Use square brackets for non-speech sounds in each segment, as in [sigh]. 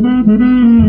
Ah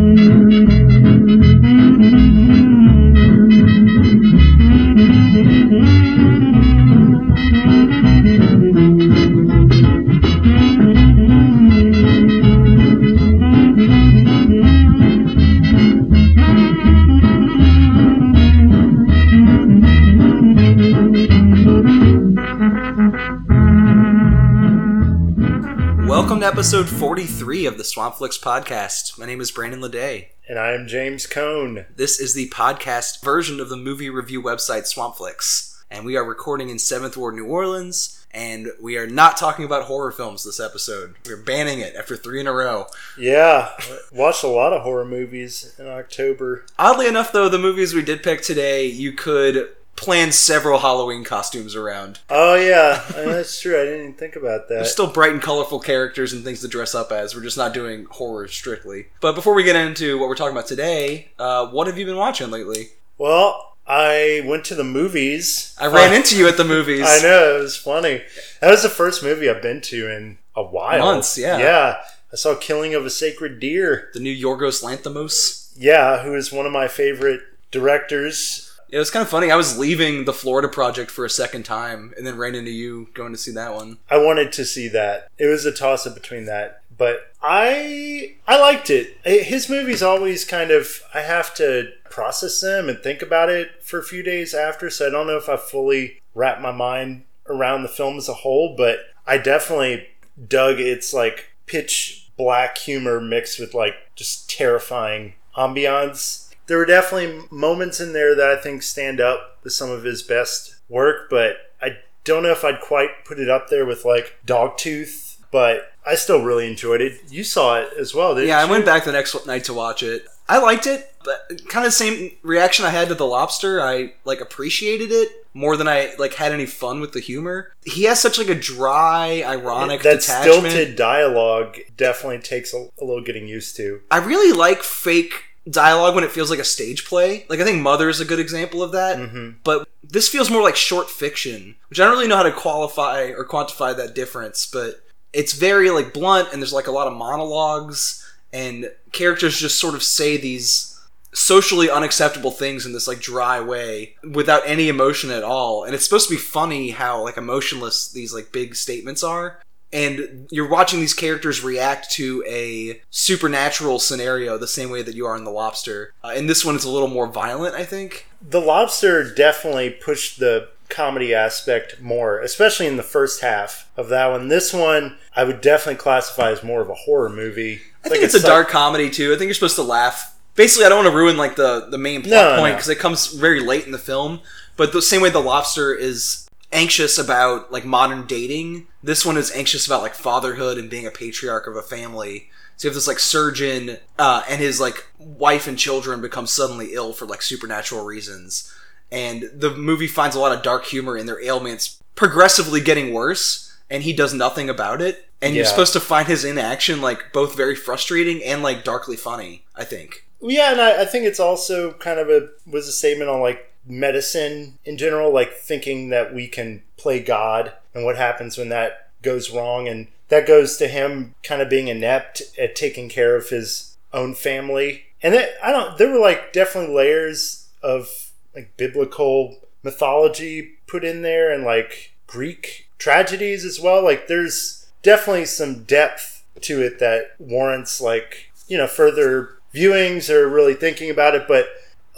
43 of the Swampflix podcast. My name is Brandon Leday. And I am James Cone. This is the podcast version of the movie review website Swampflix. And we are recording in 7th Ward, New Orleans. And we are not talking about horror films this episode. We're banning it after three in a row. Yeah, watched a lot of horror movies in October. Oddly enough, though, the movies we did pick today, you could plan several Halloween costumes around. Oh yeah, I mean, that's true. I didn't even think about that. There's still bright and colorful characters and things to dress up as. We're just not doing horror strictly. But before we get into what we're talking about today, uh, what have you been watching lately? Well, I went to the movies. I ran into you at the movies. [laughs] I know it was funny. That was the first movie I've been to in a while. Months, yeah. Yeah, I saw Killing of a Sacred Deer. The new Yorgos Lanthimos. Yeah, who is one of my favorite directors. It was kind of funny. I was leaving the Florida project for a second time, and then ran into you going to see that one. I wanted to see that. It was a toss up between that, but I I liked it. His movies always kind of I have to process them and think about it for a few days after, so I don't know if I fully wrap my mind around the film as a whole, but I definitely dug its like pitch black humor mixed with like just terrifying ambiance there were definitely moments in there that I think stand up with some of his best work, but I don't know if I'd quite put it up there with like Dogtooth, but I still really enjoyed it. You saw it as well, didn't yeah, you? I went back the next night to watch it. I liked it, but kind of the same reaction I had to the lobster. I like appreciated it more than I like had any fun with the humor. He has such like a dry, ironic that detachment. stilted dialogue definitely takes a, a little getting used to. I really like fake dialogue when it feels like a stage play. Like I think Mother is a good example of that. Mhm. But this feels more like short fiction, which I don't really know how to qualify or quantify that difference, but it's very like blunt and there's like a lot of monologues and characters just sort of say these socially unacceptable things in this like dry way without any emotion at all. And it's supposed to be funny how like emotionless these like big statements are and you're watching these characters react to a supernatural scenario the same way that you are in the lobster uh, and this one is a little more violent i think The Lobster definitely pushed the comedy aspect more, especially in the first half of that one. This one, I would definitely classify as more of a horror movie. i think it's a dark comedy too i think you're supposed to laugh basically i don't want to ruin like the the main plot No, point no. because it comes very late in the film but the same way the lobster is anxious about like modern dating this one is anxious about like fatherhood and being a patriarch of a family. So you have this like surgeon uh, and his like wife and children become suddenly ill for like supernatural reasons. And the movie finds a lot of dark humor in their ailments progressively getting worse and he does nothing about it. And you're supposed to find his inaction like both very frustrating and like darkly funny i think. Yeah, and I, I think it's also kind of a was a statement on like medicine in general, like thinking that we can play God and what happens when that goes wrong, and that goes to him kind of being inept at taking care of his own family. And it, I don't. There were like definitely layers of like biblical mythology put in there, and like Greek tragedies as well. Like there's definitely some depth to it that warrants like you know further viewings or really thinking about it but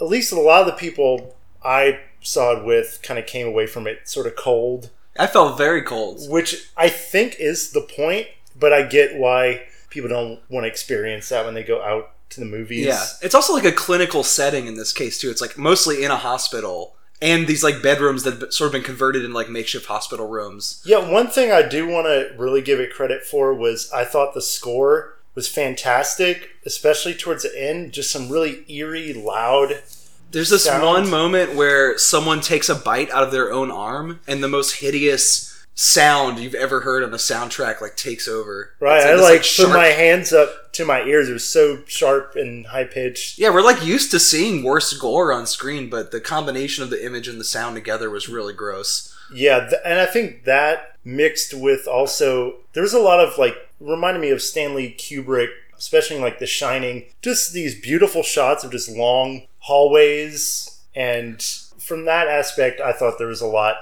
at least a lot of the people i saw it with kind of came away from it sort of cold i felt very cold which i think is the point but i get why people don't want to experience that when they go out to the movies yeah it's also like a clinical setting in this case too it's like mostly in a hospital and these like bedrooms that have sort of been converted in like makeshift hospital rooms Yeah, one thing I do want to really give it credit for was I thought the score was fantastic, especially towards the end. Just some really eerie, loud. There's this Sound. one moment where someone takes a bite out of their own arm, and the most hideous sound you've ever heard on a soundtrack like takes over. Right, It's I this, like put sharp- my hands up to my ears. It was so sharp and high pitched. Yeah, we're like used to seeing worse gore on screen, but the combination of the image and the sound together was really gross. Yeah, th- and I think that mixed with also there's a lot of like reminded me of Stanley Kubrick especially in like The Shining. Just these beautiful shots of just long hallways, and from that aspect, I thought there was a lot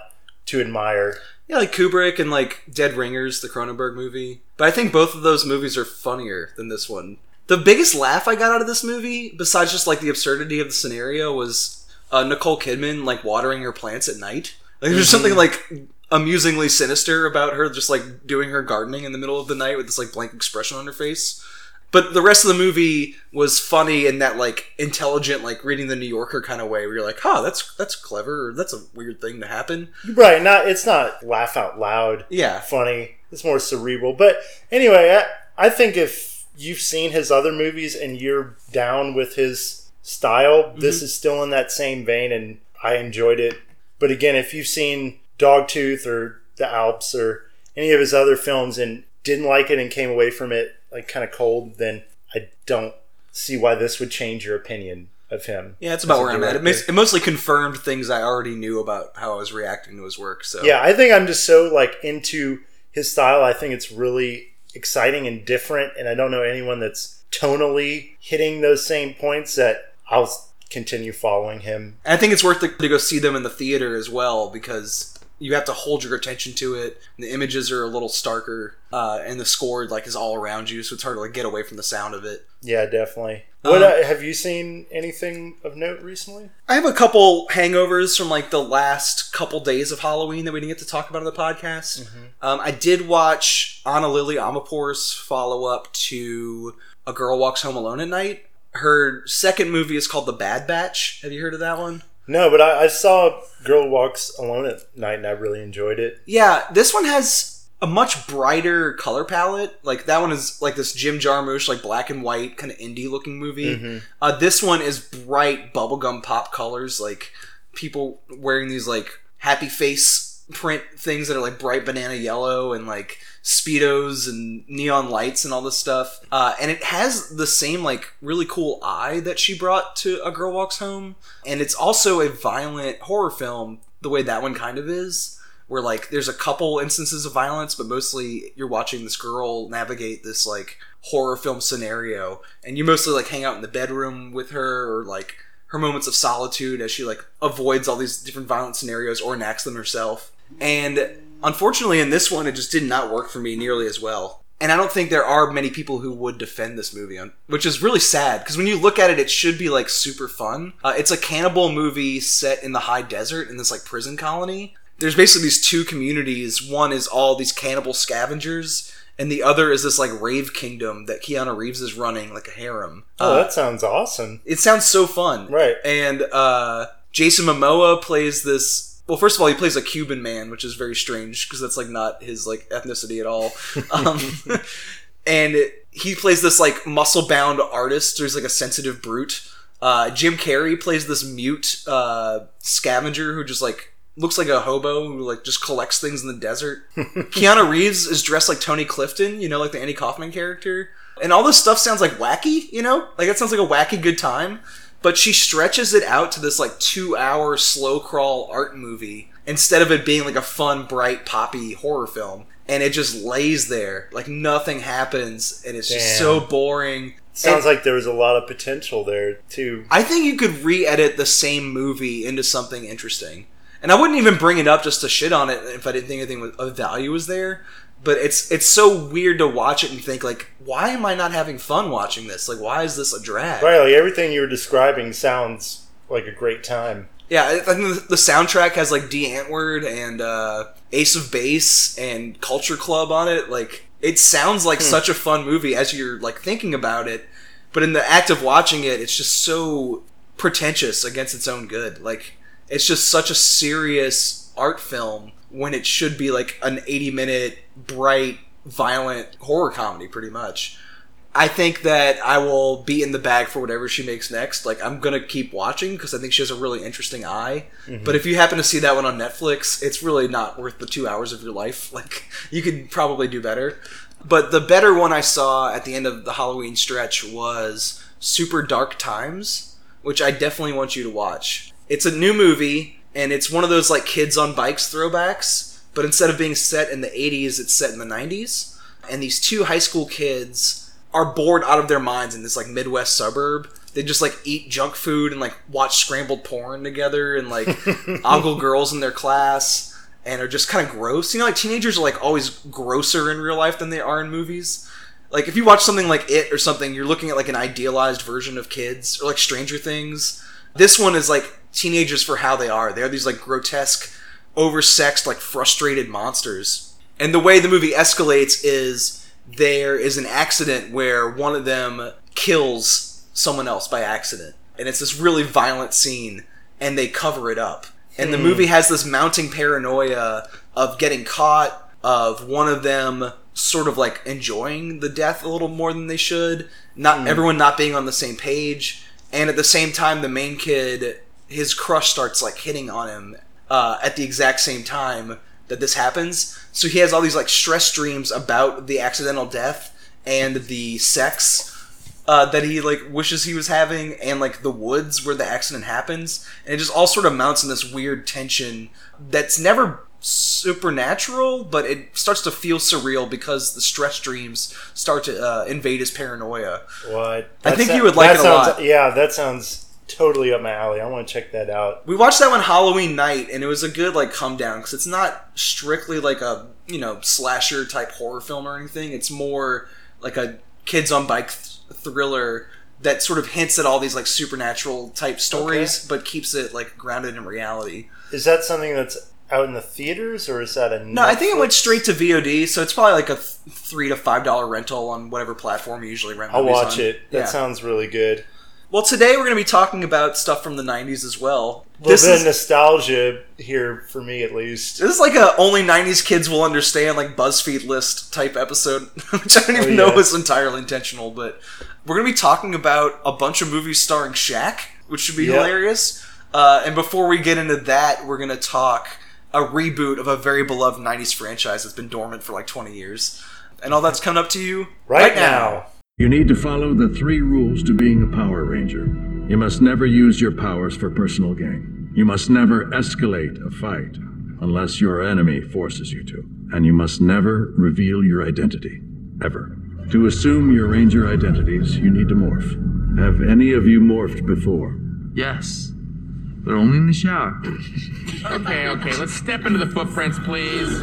to admire. Yeah, like Kubrick and like Dead Ringers, the Cronenberg movie. But I think both of those movies are funnier than this one. The biggest laugh I got out of this movie, besides just like the absurdity of the scenario, was uh, Nicole Kidman like watering her plants at night. Like there's something like amusingly sinister about her just like doing her gardening in the middle of the night with this like blank expression on her face. But the rest of the movie was funny in that like intelligent, like reading the New Yorker kind of way, where you're like, "Huh, that's that's clever. Or, that's a weird thing to happen." Right? Not it's not laugh out loud. Yeah, funny. It's more cerebral. But anyway, I, I think if you've seen his other movies and you're down with his style, mm-hmm. this is still in that same vein, and I enjoyed it. But again, if you've seen Dogtooth or The Alps or any of his other films and didn't like it and came away from it like kind of cold, then I don't see why this would change your opinion of him. Yeah, it's about where I'm at. It, it, mostly confirmed things I already knew about how I was reacting to his work. So yeah, I think I'm just so like into his style. I think it's really exciting and different, and I don't know anyone that's tonally hitting those same points that I'll continue following him. I think it's worth it to go see them in the theater as well because you have to hold your attention to it. The images are a little starker, uh, and the score like is all around you, so it's hard to like get away from the sound of it. Yeah, definitely. What um, uh, have you seen anything of note recently? I have a couple hangovers from like the last couple days of Halloween that we didn't get to talk about on the podcast. Mm-hmm. Um, I did watch Anna Lily Amirpour's follow up to A Girl Walks Home Alone at Night. Her second movie is called The Bad Batch. Have you heard of that one? No, but I, I saw Girl Walks Alone at Night and I really enjoyed it. Yeah, this one has a much brighter color palette. Like that one is like this Jim Jarmusch, like black and white kind of indie looking movie. Mm-hmm. Uh, this one is bright bubblegum pop colors, like people wearing these like happy face print things that are like bright banana yellow and like speedos and neon lights and all this stuff. Uh, and it has the same like really cool eye that she brought to A Girl Walks Home, and it's also a violent horror film the way that one kind of is. Where like there's a couple instances of violence, but mostly you're watching this girl navigate this like horror film scenario, and you mostly like hang out in the bedroom with her or like her moments of solitude as she like avoids all these different violent scenarios or enacts them herself. And Unfortunately, in this one, it just did not work for me nearly as well. And I don't think there are many people who would defend this movie, which is really sad because when you look at it, it should be like super fun. Uh, it's a cannibal movie set in the high desert in this like prison colony. There's basically these two communities. One is all these cannibal scavengers, and the other is this like rave kingdom that Keanu Reeves is running, like a harem. Oh, uh, that sounds awesome! It sounds so fun, right? And uh, Jason Momoa plays this well, first of all, he plays a Cuban man, which is very strange because that's like not his like ethnicity at all. [laughs] Um, [laughs] and it, he plays this like muscle bound artist. There's like a sensitive brute. Uh, Jim Carrey plays this mute uh, scavenger who just like looks like a hobo who like just collects things in the desert. [laughs] Keanu Reeves is dressed like Tony Clifton, you know, like the Andy Kaufman character. And all this stuff sounds like wacky, you know? Like it sounds like a wacky good time but she stretches it out to this like two hour slow crawl art movie instead of it being like a fun, bright, poppy horror film. And it just lays there. Like nothing happens and it's Damn. just so boring. Sounds and like there was a lot of potential there too. I think you could re edit the same movie into something interesting. And I wouldn't even bring it up just to shit on it if I didn't think anything of value was there but it's it's so weird to watch it and think like why am i not having fun watching this? Like why is this a drag? Right like everything you were describing sounds like a great time. Yeah i think the soundtrack has like Die Antwoord and uh, ace of base and culture club on it. Like it sounds like hmm. such a fun movie as you're like thinking about it but in the act of watching it it's just so pretentious against its own good. Like it's just such a serious art film when it should be like an 80 minute bright violent horror comedy pretty much. I think that i will be in the bag for whatever she makes next. Like i'm gonna keep watching because i think she has a really interesting eye. Mm-hmm. but if you happen to see that one on netflix it's really not worth the two hours of your life. [laughs] Like you could probably do better. But the better one i saw at the end of the halloween stretch was super dark times which i definitely want you to watch. It's a new movie and it's one of those like kids on bikes throwbacks, but instead of being set in the 80s, it's set in the 90s. And these two high school kids are bored out of their minds in this like Midwest suburb. They just like eat junk food and like watch scrambled porn together and like [laughs] ogle girls in their class and are just kind of gross. You know, like teenagers are like always grosser in real life than they are in movies. Like if you watch something like It or something, you're looking at like an idealized version of kids or like Stranger Things. This one is like teenagers for how they are. They are these like grotesque, oversexed, like frustrated monsters. And the way the movie escalates is there is an accident where one of them kills someone else by accident. And it's this really violent scene and they cover it up. And the hmm. movie has this mounting paranoia of getting caught, of one of them sort of like enjoying the death a little more than they should, not hmm. everyone not being on the same page, and at the same time the main kid his crush starts like hitting on him uh, at the exact same time that this happens. So he has all these like stress dreams about the accidental death and the sex uh, that he like wishes he was having, and like the woods where the accident happens, and it just all sort of mounts in this weird tension that's never supernatural, but it starts to feel surreal because the stress dreams start to uh, invade his paranoia. What? I think you would like it a sounds, lot. Yeah, that sounds totally up my alley. I want to check that out. We watched that one Halloween night, and it was a good like come down because it's not strictly like a you know slasher type horror film or anything. It's more like a kids on bike th- thriller that sort of hints at all these like supernatural type stories, but keeps it like grounded in reality. Is that something that's out in the theaters, or is that a No, I think it went straight to VOD, so it's probably like a three to five dollar rental on whatever platform you usually rent. I'll watch on. it. That Yeah. sounds really good. well, today we're going to be talking about stuff from the '90s as well. A little This bit is of nostalgia here for me, at least. This is like a only '90s kids will understand, like BuzzFeed list type episode, [laughs] which I don't even Oh, know was entirely intentional. But we're gonna be talking about a bunch of movies starring Shaq, which should be Yep. hilarious. Uh, and before we get into that, we're gonna talk a reboot of a very beloved '90s franchise that's been dormant for like 20 years, and all that's coming up to you Right, now. You need to follow the three rules to being a Power Ranger. You must never use your powers for personal gain. You must never escalate a fight unless your enemy forces you to. And you must never reveal your identity. Ever. To assume your Ranger identities, you need to morph. Have any of you morphed before? Yes, but only in the shower. Okay, okay, let's step into the footprints, please.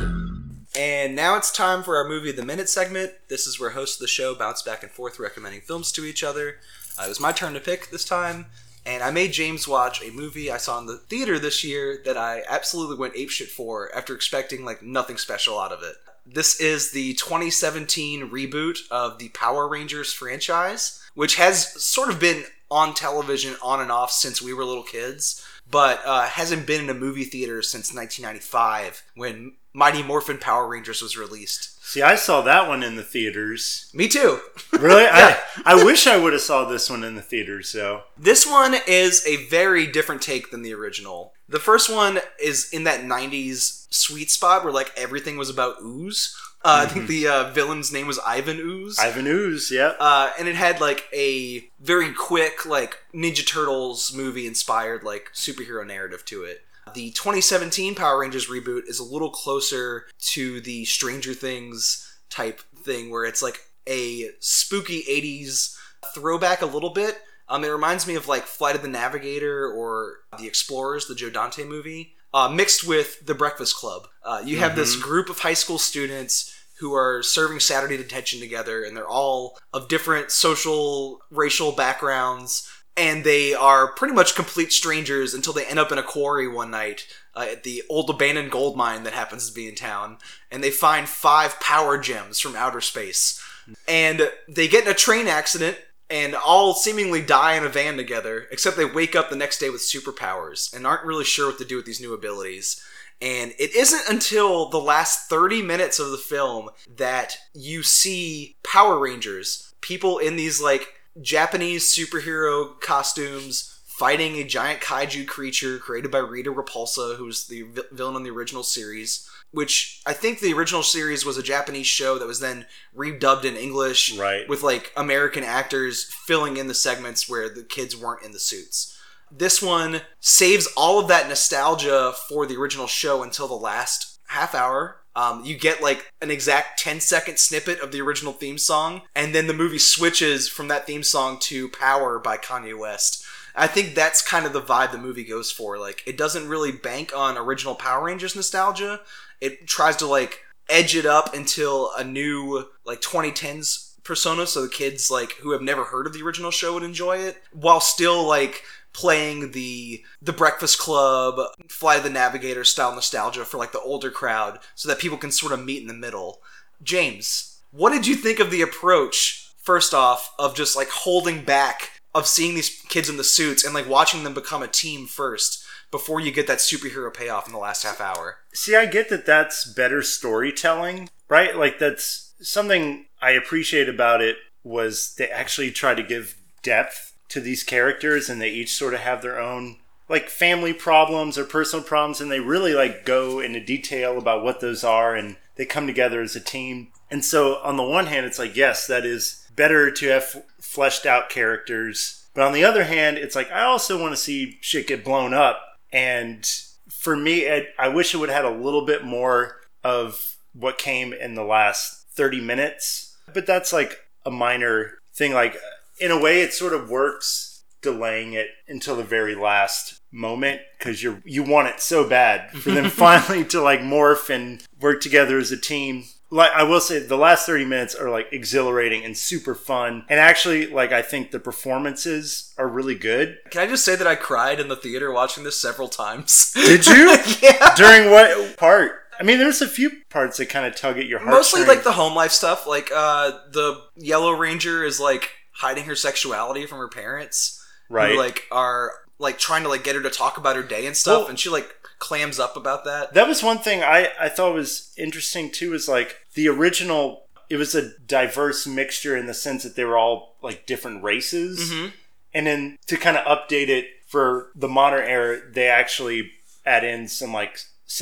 And now it's time for our movie of the minute segment. This is where hosts of the show bounce back and forth recommending films to each other. Uh, it was my turn to pick this time, and I made James watch a movie I saw in the theater this year that I absolutely went apeshit for after expecting like nothing special out of it. This is the 2017 reboot of the Power Rangers franchise, which has sort of been on television on and off since we were little kids, but uh, hasn't been in a movie theater since 1995 when Mighty Morphin Power Rangers was released. See, I saw that one in the theaters. Me too. [laughs] Really? I, I wish I would have saw this one in the theaters, though. This one is a very different take than the original. The first one is in that 90s sweet spot where like everything was about ooze. Uh, I think the uh, villain's name was Ivan Ooze. Ivan Ooze, yeah. uh, and it had like a very quick like Ninja Turtles movie inspired like superhero narrative to it. The 2017 Power Rangers reboot is a little closer to the Stranger Things type thing where it's like a spooky 80s throwback a little bit. Um, it reminds me of like Flight of the Navigator or The Explorers, the Joe Dante movie, uh, mixed with The Breakfast Club. Uh, you have this group of high school students who are serving Saturday detention together, and they're all of different social, racial backgrounds, and they are pretty much complete strangers until they end up in a quarry one night uh, at the old abandoned gold mine that happens to be in town, and they find five power gems from outer space. And they get in a train accident and all seemingly die in a van together, except they wake up the next day with superpowers and aren't really sure what to do with these new abilities. And it isn't until the last 30 minutes of the film that you see Power Rangers, people in these like Japanese superhero costumes fighting a giant kaiju creature created by Rita Repulsa, who's the vi- villain in the original series. Which I think the original series was a Japanese show that was then redubbed in English Right. with like American actors filling in the segments where the kids weren't in the suits. This one saves all of that nostalgia for the original show until the last half hour. Um, you get like an exact 10 second snippet of the original theme song, and then the movie switches from that theme song to Power by Kanye West. I think that's kind of the vibe the movie goes for. Like, it doesn't really bank on original Power Rangers nostalgia. It tries to like edge it up until a new like 2010s persona, so the kids like who have never heard of the original show would enjoy it, while still like playing the the Breakfast Club, Fly the Navigator style nostalgia for like the older crowd, so that people can sort of meet in the middle. James, what did you think of the approach? First off, of just like holding back of seeing these kids in the suits and like watching them become a team first before you get that superhero payoff in the last half hour. See, I get that that's better storytelling, right? Like that's something I appreciate about it was they actually try to give depth to these characters and they each sort of have their own like family problems or personal problems and they really like go into detail about what those are and they come together as a team. And so on the one hand it's like yes, that is better to have fleshed out characters. But on the other hand, it's like I also want to see shit get blown up and for me, it, I wish it would have had a little bit more of what came in the last 30 minutes. But that's like a minor thing. Like, in a way, it sort of works delaying it until the very last moment because you you want it so bad [laughs] for them finally to like morph and work together as a team like I will say the last 30 minutes are like exhilarating and super fun. And actually like I think the performances are really good. Can I just say that I cried in the theater watching this several times? Did you? [laughs] yeah. During what part? I mean, there's a few parts that kind of tug at your heart. Mostly like the home life stuff. Like uh the Yellow Ranger is like hiding her sexuality from her parents. right. Who like are like trying to like get her to talk about her day and stuff Well- and she like clams up about that. that was one thing I I thought was interesting too. Is like the original. It was a diverse mixture in the sense that they were all like different races, Mhm. and then to kind of update it for the modern era, they actually add in some like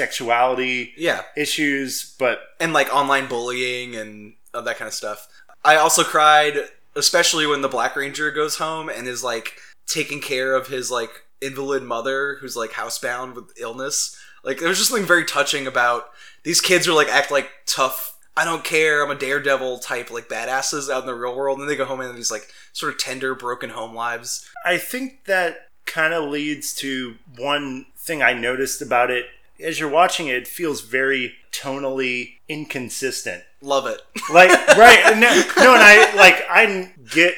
sexuality Yeah. issues, but and like online bullying and that kind of stuff. I also cried, especially when the Black Ranger goes home and is like taking care of his like invalid mother who's like housebound with illness. Like there was just something very touching about these kids are like act like tough. I don't care. I'm a daredevil type like badasses out in the real world, and then they go home and these like sort of tender, broken home lives. I think that kind of leads to one thing I noticed about it. As you're watching it, it feels very tonally inconsistent. Love it. Like, [laughs] right? No, no, and I like I get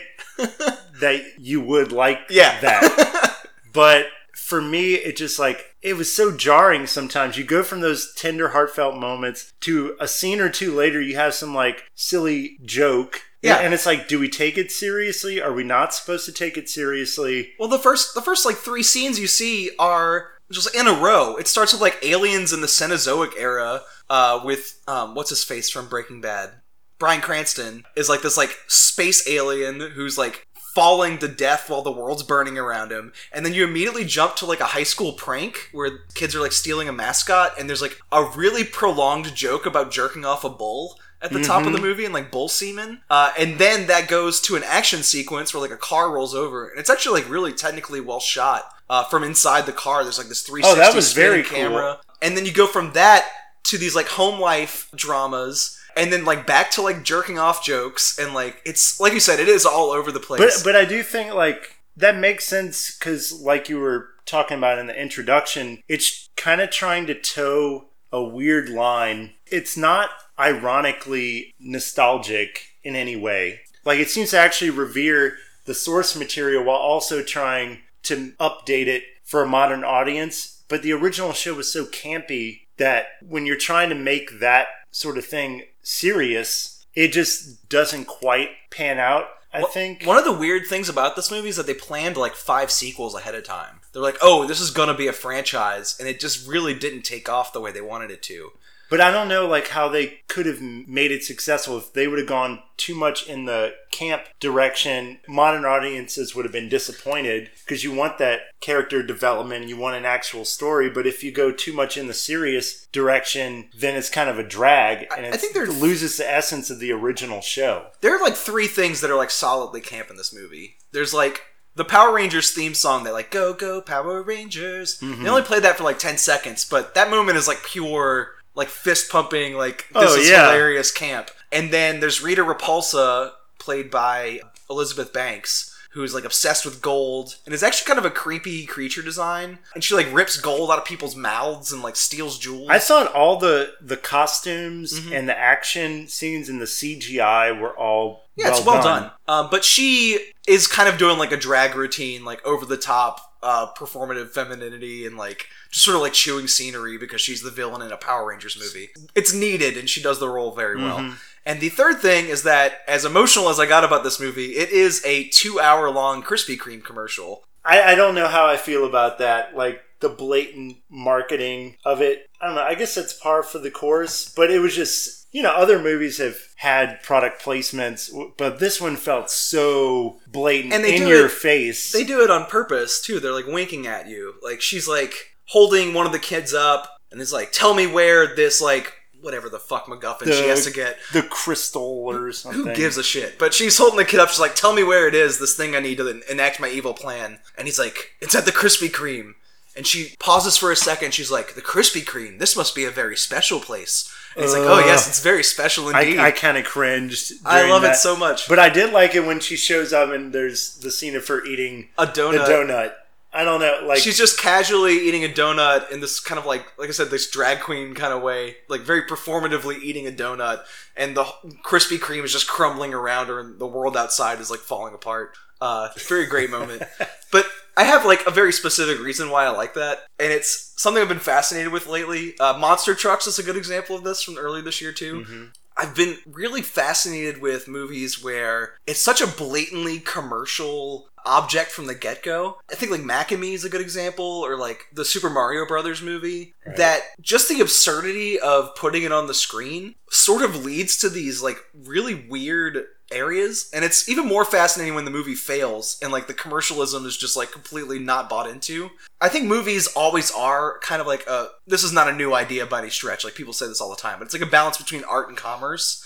that you would like Yeah. that, [laughs] but for me, it just like it was so jarring. Sometimes you go from those tender, heartfelt moments to a scene or two later, you have some like silly joke. Yeah. and it's like, do we take it seriously? Are we not supposed to take it seriously? Well, the first the first like three scenes you see are just in a row. It starts with like aliens in the Cenozoic era, uh, with um, what's his face from Breaking Bad, Bryan Cranston is like this like space alien who's like falling to death while the world's burning around him, and then you immediately jump to like a high school prank where kids are like stealing a mascot, and there's like a really prolonged joke about jerking off a bull at the top of the movie and like bull semen. Uh, and then that goes to an action sequence where like a car rolls over, and it's actually like really technically well shot. Uh, from inside the car, there's like this 360 Oh, that was very cool. camera, and then you go from that to these like home life dramas. And then like back to like jerking off jokes and like it's like you said it is all over the place. But but I do think like that makes sense because like you were talking about in the introduction, it's kind of trying to toe a weird line. It's not ironically nostalgic in any way. Like it seems to actually revere the source material while also trying to update it for a modern audience. But the original show was so campy that when you're trying to make that sort of thing serious, it just doesn't quite pan out. I think One of the weird things about this movie is that they planned like five sequels ahead of time. They're like, oh, this is gonna be a franchise, and it just really didn't take off the way they wanted it to. But I don't know like how they could have made it successful if they would have gone too much in the camp direction. Modern audiences would have been disappointed because you want that character development, you want an actual story. But if you go too much in the serious direction, then it's kind of a drag, and I it's, think it loses the essence of the original show. There are like three things that are like solidly camp in this movie. There's like the Power Rangers theme song that like go go Power Rangers. Mm-hmm. They only played that for like ten seconds, but that moment is like pure like fist pumping, like this Oh, is yeah. hilarious camp. And then there's Rita Repulsa, played by Elizabeth Banks, who's like obsessed with gold and is actually kind of a creepy creature design. And she like rips gold out of people's mouths and like steals jewels. I thought all the the costumes Mhm. and the action scenes and the CGI were all Yeah, it's well done. Um, but she is kind of doing like a drag routine, like over the top, uh, performative femininity and like just sort of like chewing scenery because she's the villain in a Power Rangers movie. It's needed, and she does the role very well. Mhm. And the third thing is that, as emotional as I got about this movie, it is a two-hour long Krispy Kreme commercial. I, I don't know how I feel about that. Like the blatant marketing of it. I don't know. I guess that's par for the course, but it was just you know other movies have had product placements, but this one felt so blatant And they in your it- face. They do it on purpose too. They're like winking at you. Like she's like holding one of the kids up, and is like, "Tell me where this like." Whatever the fuck MacGuffin she has to get. the crystal or something. Who gives a shit? But she's holding the kid up. She's like, "Tell me where it is. This thing I need to enact my evil plan." And he's like, "It's at the Krispy Kreme." And she pauses for a second. She's like, "The Krispy Kreme. This must be a very special place." And he's like, "Oh yes, it's very special indeed." I, I kind of cringed. I love it so much. But I did like it when she shows up and there's the scene of her eating a donut. donut. I don't know, like She's just casually eating a donut in this kind of like, like I said, this drag queen kind of way, like very performatively eating a donut, and the Krispy Kreme is just crumbling around her, and the world outside is like falling apart. Uh, very great moment. but I have like a very specific reason why I like that, and it's something I've been fascinated with lately. Uh, Monster Trucks is a good example of this from early this year too. Mhm. I've been really fascinated with movies where it's such a blatantly commercial object from the get go. I think like Mac and Me is a good example, or like the Super Mario Brothers movie. Right. That just the absurdity of putting it on the screen sort of leads to these like really weird areas and it's even more fascinating when the movie fails and like the commercialism is just like completely not bought into. I think movies always are kind of like a this is not a new idea by any stretch like people say this all the time but it's like a balance between art and commerce.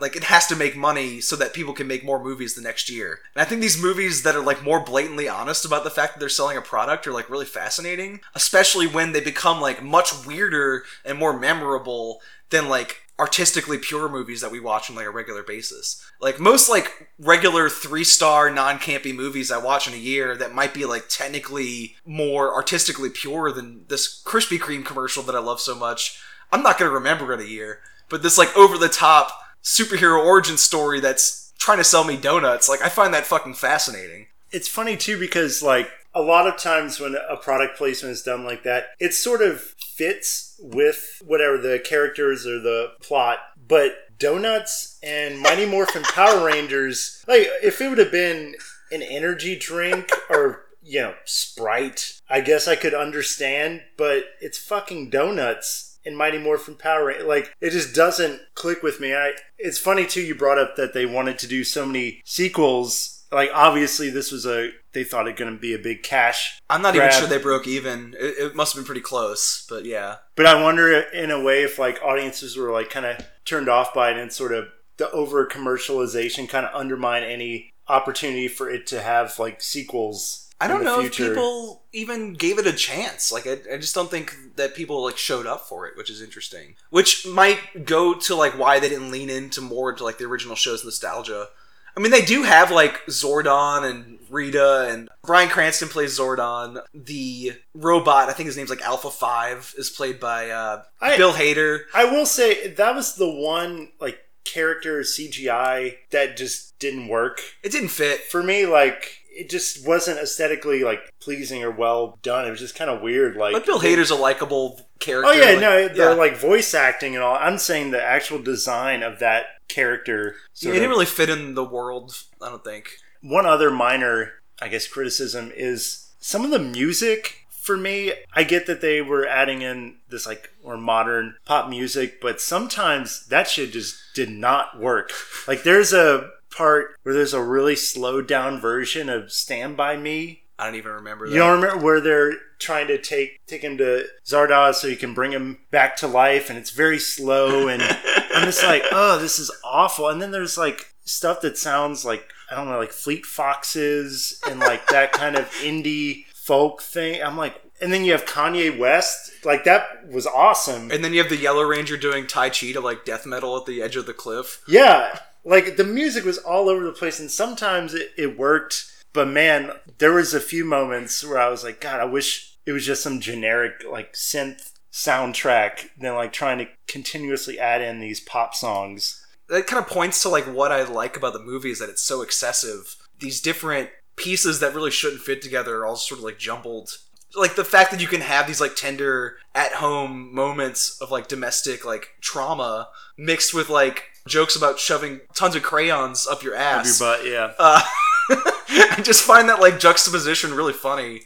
Like it has to make money so that people can make more movies the next year. And i think these movies that are like more blatantly honest about the fact that they're selling a product are like really fascinating especially when they become like much weirder and more memorable than like artistically pure movies that we watch on like a regular basis. Like most like regular three star non-campy movies i watch in a year that might be like technically more artistically pure than this krispy kreme commercial that i love so much i'm not to remember in a year. But this like over the top superhero origin story that's trying to sell me donuts like i find that fucking fascinating. It's funny too because like a lot of times when a product placement is done like that, it sort of fits with whatever the characters or the plot. But donuts and Mighty Morphin Power Rangers, like if it would have been an energy drink or you know Sprite, I guess I could understand. But it's fucking donuts and Mighty Morphin Power Rangers. Like it just doesn't click with me. I. It's funny too. You brought up that they wanted to do so many sequels. Like obviously this was a they thought it going to be a big cash. i'm not grab. even sure they broke even it, it must have been pretty close but yeah But I wonder in a way if like audiences were like kind of turned off by it and sort of the over commercialization kind of undermine any opportunity for it to have like sequels. I don't know future. if people even gave it a chance. Like, I, I just don't think that people like showed up for it, which is interesting. Which might go to like why they didn't lean into more into like the original show's nostalgia. I mean, they do have like Zordon and Rita, and Bryan Cranston plays Zordon. The robot, I think his name's like Alpha Five, is played by uh, I- Bill Hader. I will say that was the one like character CGI that just didn't work It didn't fit. for me. Like it just wasn't aesthetically like pleasing or well done. It was just kind of weird. Like But Bill Hader's a likable character. Oh yeah, like- no, the yeah. like voice acting and all. I'm saying the actual design of that character. Yeah, it didn't really fit in the world. I don't think. One other minor, I guess, criticism is some of the music. For me, I get that they were adding in this like more modern pop music, but sometimes that shit just did not work. Like there's a part where there's a really slowed down version of "Stand by Me." I don't even remember. That. You don't remember where they're trying to take take him to Zardoz so you can bring him back to life, and it's very slow, and [laughs] I'm just like, oh, this is awful. And then there's like stuff that sounds like I don't know, like Fleet Foxes and like that [laughs] kind of indie folk thing. I'm like, and then you have Kanye West. Like that was awesome. And then you have the Yellow Ranger doing Tai Chi to like death metal at the edge of the cliff. Yeah, like the music was all over the place, and sometimes it, it worked. But man, there was a few moments where I was like, God, I wish it was just some generic like synth soundtrack than like trying to continuously add in these pop songs. That kind of points to like what I like about the movie is that it's so excessive. These different pieces that really shouldn't fit together are all sort of like jumbled. Like the fact that you can have these like tender at home moments of like domestic like trauma mixed with like jokes about shoving tons of crayons up your ass. But yeah, [laughs] Uh, I just find that like juxtaposition really funny.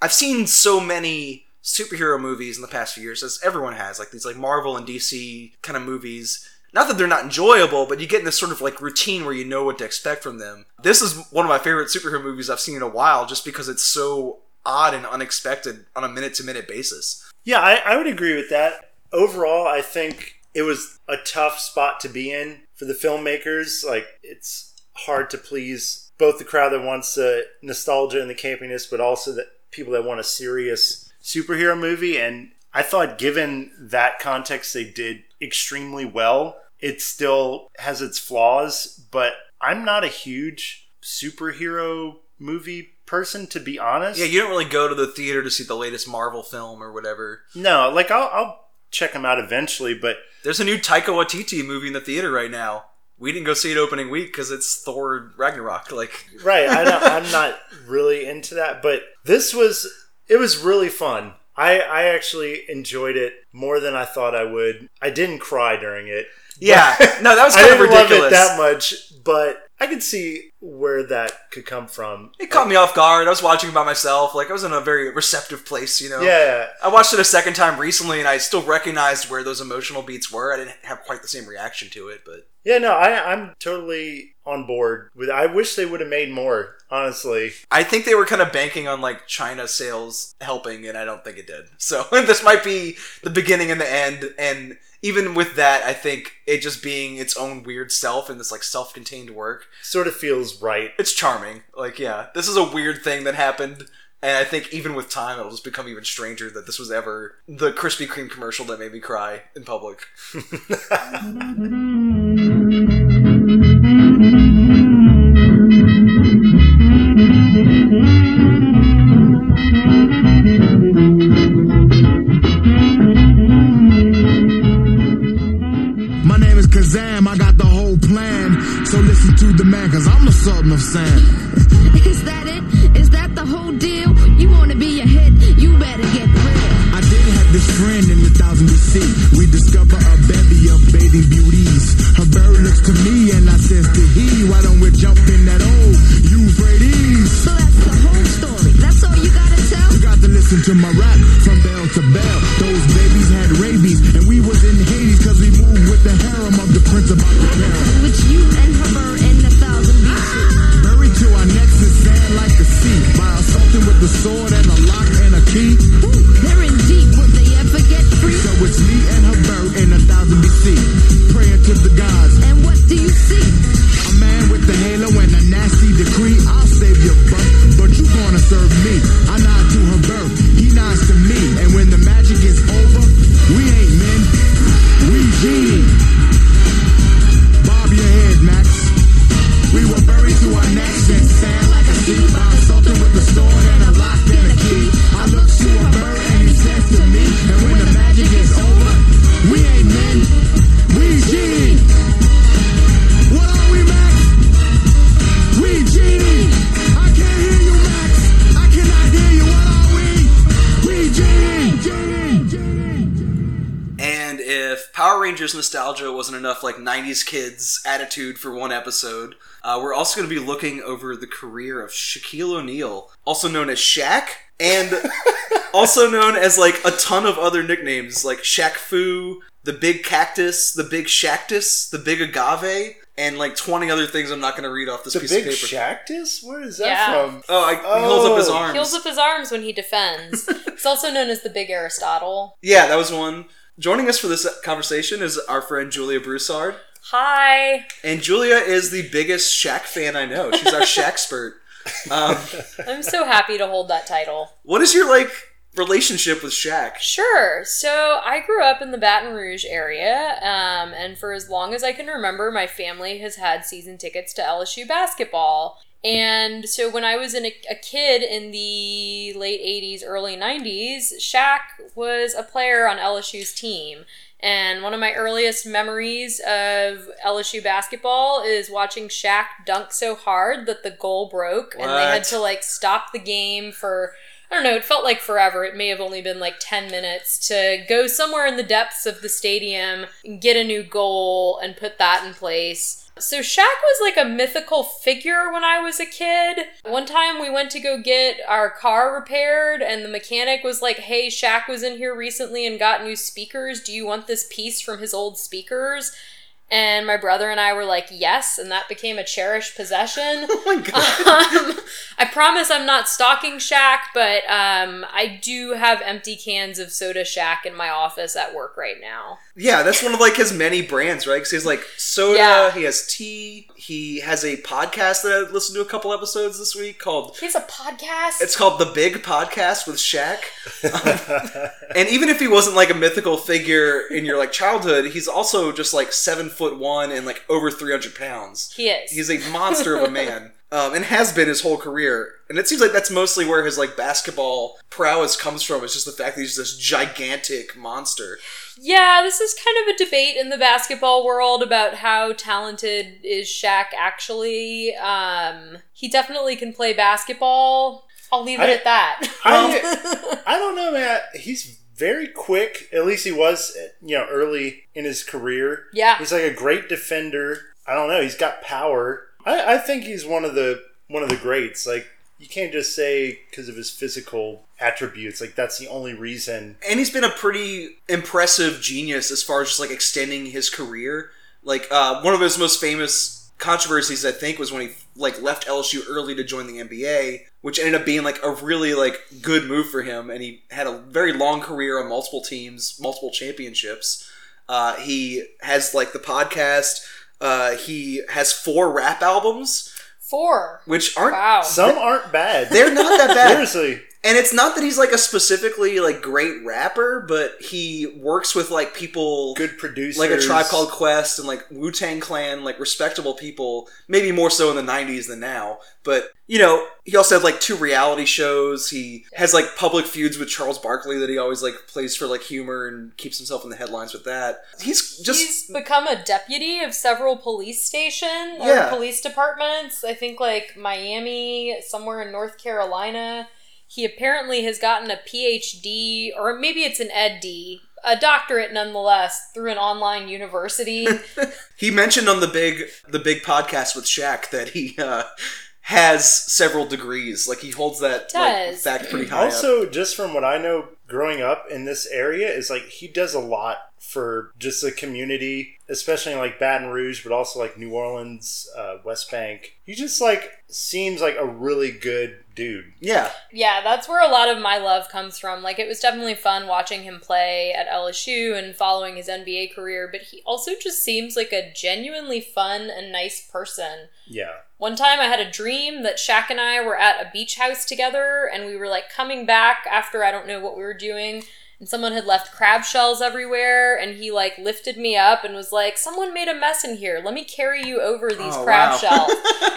I've seen so many superhero movies in the past few years, as everyone has, like these like Marvel and DC kind of movies. Not that they're not enjoyable, but you get in this sort of like routine where you know what to expect from them. This is one of my favorite superhero movies I've seen in a while, just because it's so odd and unexpected on a minute to minute basis. yeah, I, I would agree with that. Overall, I think it was a tough spot to be in for the filmmakers. Like it's hard to please both the crowd that wants the nostalgia and the campiness, but also the people that want a serious superhero movie. And I thought, given that context, they did extremely well. It still has its flaws, but I'm not a huge superhero movie person, to be honest. Yeah, you don't really go to the theater to see the latest Marvel film or whatever. no, like I'll, I'll check them out eventually, but There's a new Taika Waititi movie in the theater right now. We didn't go see it opening week because it's Thor Ragnarok. Like, right, I am not really into that, but this was it was really fun. I I actually enjoyed it more than I thought I would. I didn't cry during it. yeah, [laughs] no, that was kind of didn't love ridiculous. it that much, but I could see where that could come from. It caught me off guard. I was watching it by myself. Like, I was in a very receptive place, you know. Yeah, I watched it a second time recently, and I still recognized where those emotional beats were. I didn't have quite the same reaction to it, but yeah, no, I I'm totally on board with. I wish they would have made more. Honestly, I think they were kind of banking on like China sales helping, and I don't think it did. So [laughs] this might be the beginning and the end. And even with that, I think it just being its own weird self and this like self-contained work, sort of feels right. it's charming. Like, yeah, this is a weird thing that happened. And I think even with time, it'll just become even stranger that this was ever the Krispy Kreme commercial that made me cry in public. [laughs] [laughs] the man, cause I'm the Sultan of Sam. [laughs] Is that it? Is that the whole deal? You wanna be a hit? You better get real. I did have this friend in the thousand BC. We discover a bevy of bathing beauties. Her bird looks to me and I says to he, why don't we jump in that old Euphrates? So that's the whole story. That's all you gotta tell. You got to listen to my rap from bell to bell. Those wasn't enough, like 90s kids attitude for one episode, uh, we're also going to be looking over the career of Shaquille O'Neal, also known as Shaq, and [laughs] also known as like a ton of other nicknames like Shaq Fu, the Big Cactus, the Big Shactus, the Big Agave, and like 20 other things I'm not going to read off this The piece big of paper. Shactus? Where is that Yeah. from? oh, I, he holds up his Oh. arms. He holds up his arms when he defends. [laughs] it's also known as the Big Aristotle. Yeah, that was one. Joining us for this conversation is our friend Julia Broussard. Hi. And Julia is the biggest Shaq fan I know. She's our [laughs] Shaq expert. Um, I'm so happy to hold that title. what is your like relationship with Shaq. Sure. So I grew up in the Baton Rouge area, um, and for as long as I can remember, my family has had season tickets to LSU basketball. And so when I was in a, a kid in the late 80s, early 90s, Shaq was a player on LSU's team. And one of my earliest memories of LSU basketball is watching Shaq dunk so hard that the goal broke and they had to like stop the game for I don't know, it felt like forever. It may have only been like 10 minutes to go somewhere in the depths of the stadium, get a new goal, and put that in place. So Shaq was like a mythical figure when I was a kid. One time we went to go get our car repaired, and the mechanic was like, Hey, Shaq was in here recently and got new speakers. Do you want this piece from his old speakers? And my brother and I were like, yes, and that became a cherished possession. [laughs] Oh my god. Um, I promise I'm not stalking Shaq, but um, I do have empty cans of Soda Shaq in my office at work right now. Yeah, that's one of like his many brands, right? Because he has like soda, Yeah. he has tea, he has a podcast that I listened to a couple episodes this week called. He has a podcast. It's called The Big Podcast with Shaq. and even if he wasn't like a mythical figure in your like childhood, he's also just like seven foot one and like over three hundred pounds. he is. He's a monster of a man. [laughs] Um, and has been his whole career, and it seems like that's mostly where his like basketball prowess comes from. It's just the fact that he's this gigantic monster. yeah, this is kind of a debate in the basketball world about how talented is Shaq actually. Um, he definitely can play basketball. I'll leave it I- at that. I, [laughs] I don't know, man. He's very quick. At least he was, you know, early in his career. Yeah. He's like a great defender. I don't know. He's got power. I, I think he's one of the one of the greats. Like you can't just say because of his physical attributes. Like that's the only reason. and he's been a pretty impressive genius as far as just like extending his career. Like uh, one of his most famous controversies, I think, was when he like left LSU early to join the NBA, which ended up being like a really like good move for him, and he had a very long career on multiple teams, multiple championships. Uh, he has like the podcast. Uh, he has four rap albums, Four. which aren't Wow. Some aren't bad. they're not that bad. Seriously. And it's not that he's like a specifically like great rapper, but he works with like people Good producers. like a tribe called Quest and like Wu Tang Clan, like respectable people, maybe more so in the '90s than now. But you know, he also had like two reality shows. He has like public feuds with Charles Barkley that he always like plays for like humor and keeps himself in the headlines with that. He's just He's become a deputy of several police stations or Yeah. police departments. I think like Miami, somewhere in North Carolina. He apparently has gotten a PhD, or maybe it's an EdD, a doctorate nonetheless, through an online university. [laughs] he mentioned on the big the big podcast with Shaq that he uh, has several degrees. Like he holds that like, fact pretty high up. Also, just from what I know growing up in this area, is like he does a lot for just the community, especially in like Baton Rouge, but also like New Orleans, uh, West Bank. He just like seems like a really good dude. Yeah, yeah, that's where a lot of my love comes from. Like, it was definitely fun watching him play at LSU and following his NBA career, but he also just seems like a genuinely fun and nice person. Yeah. One time I had a dream that Shaq and I were at a beach house together and we were like coming back after I don't know what we were doing and someone had left crab shells everywhere and he like lifted me up and was like, Someone made a mess in here. Let me carry you over oh, these Oh, crab wow. shells.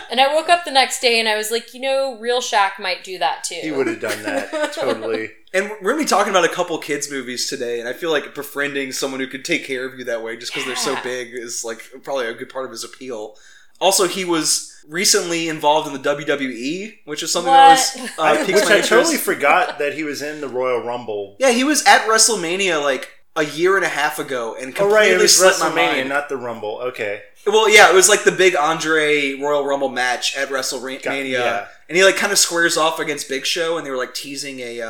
[laughs] and I woke up the next day and I was like, you know, real Shaq might do that too. He would have done that [laughs] totally. And we're gonna be talking about a couple kids movies today, and I feel like befriending someone who could take care of you that way, just because they're so big, is like probably a good part of his appeal. Also, he was recently involved in the WWE, which is something that What? was I, uh, which my I interest. totally forgot that he was in the Royal Rumble. [laughs] Yeah, he was at WrestleMania like a year and a half ago, and Oh completely right, it was slipped my WrestleMania, mind. not the Rumble. Okay. Well, yeah, it was like the big Andre Royal Rumble match at WrestleMania, Got- yeah. and he like kind of squares off against Big Show, and they were like teasing a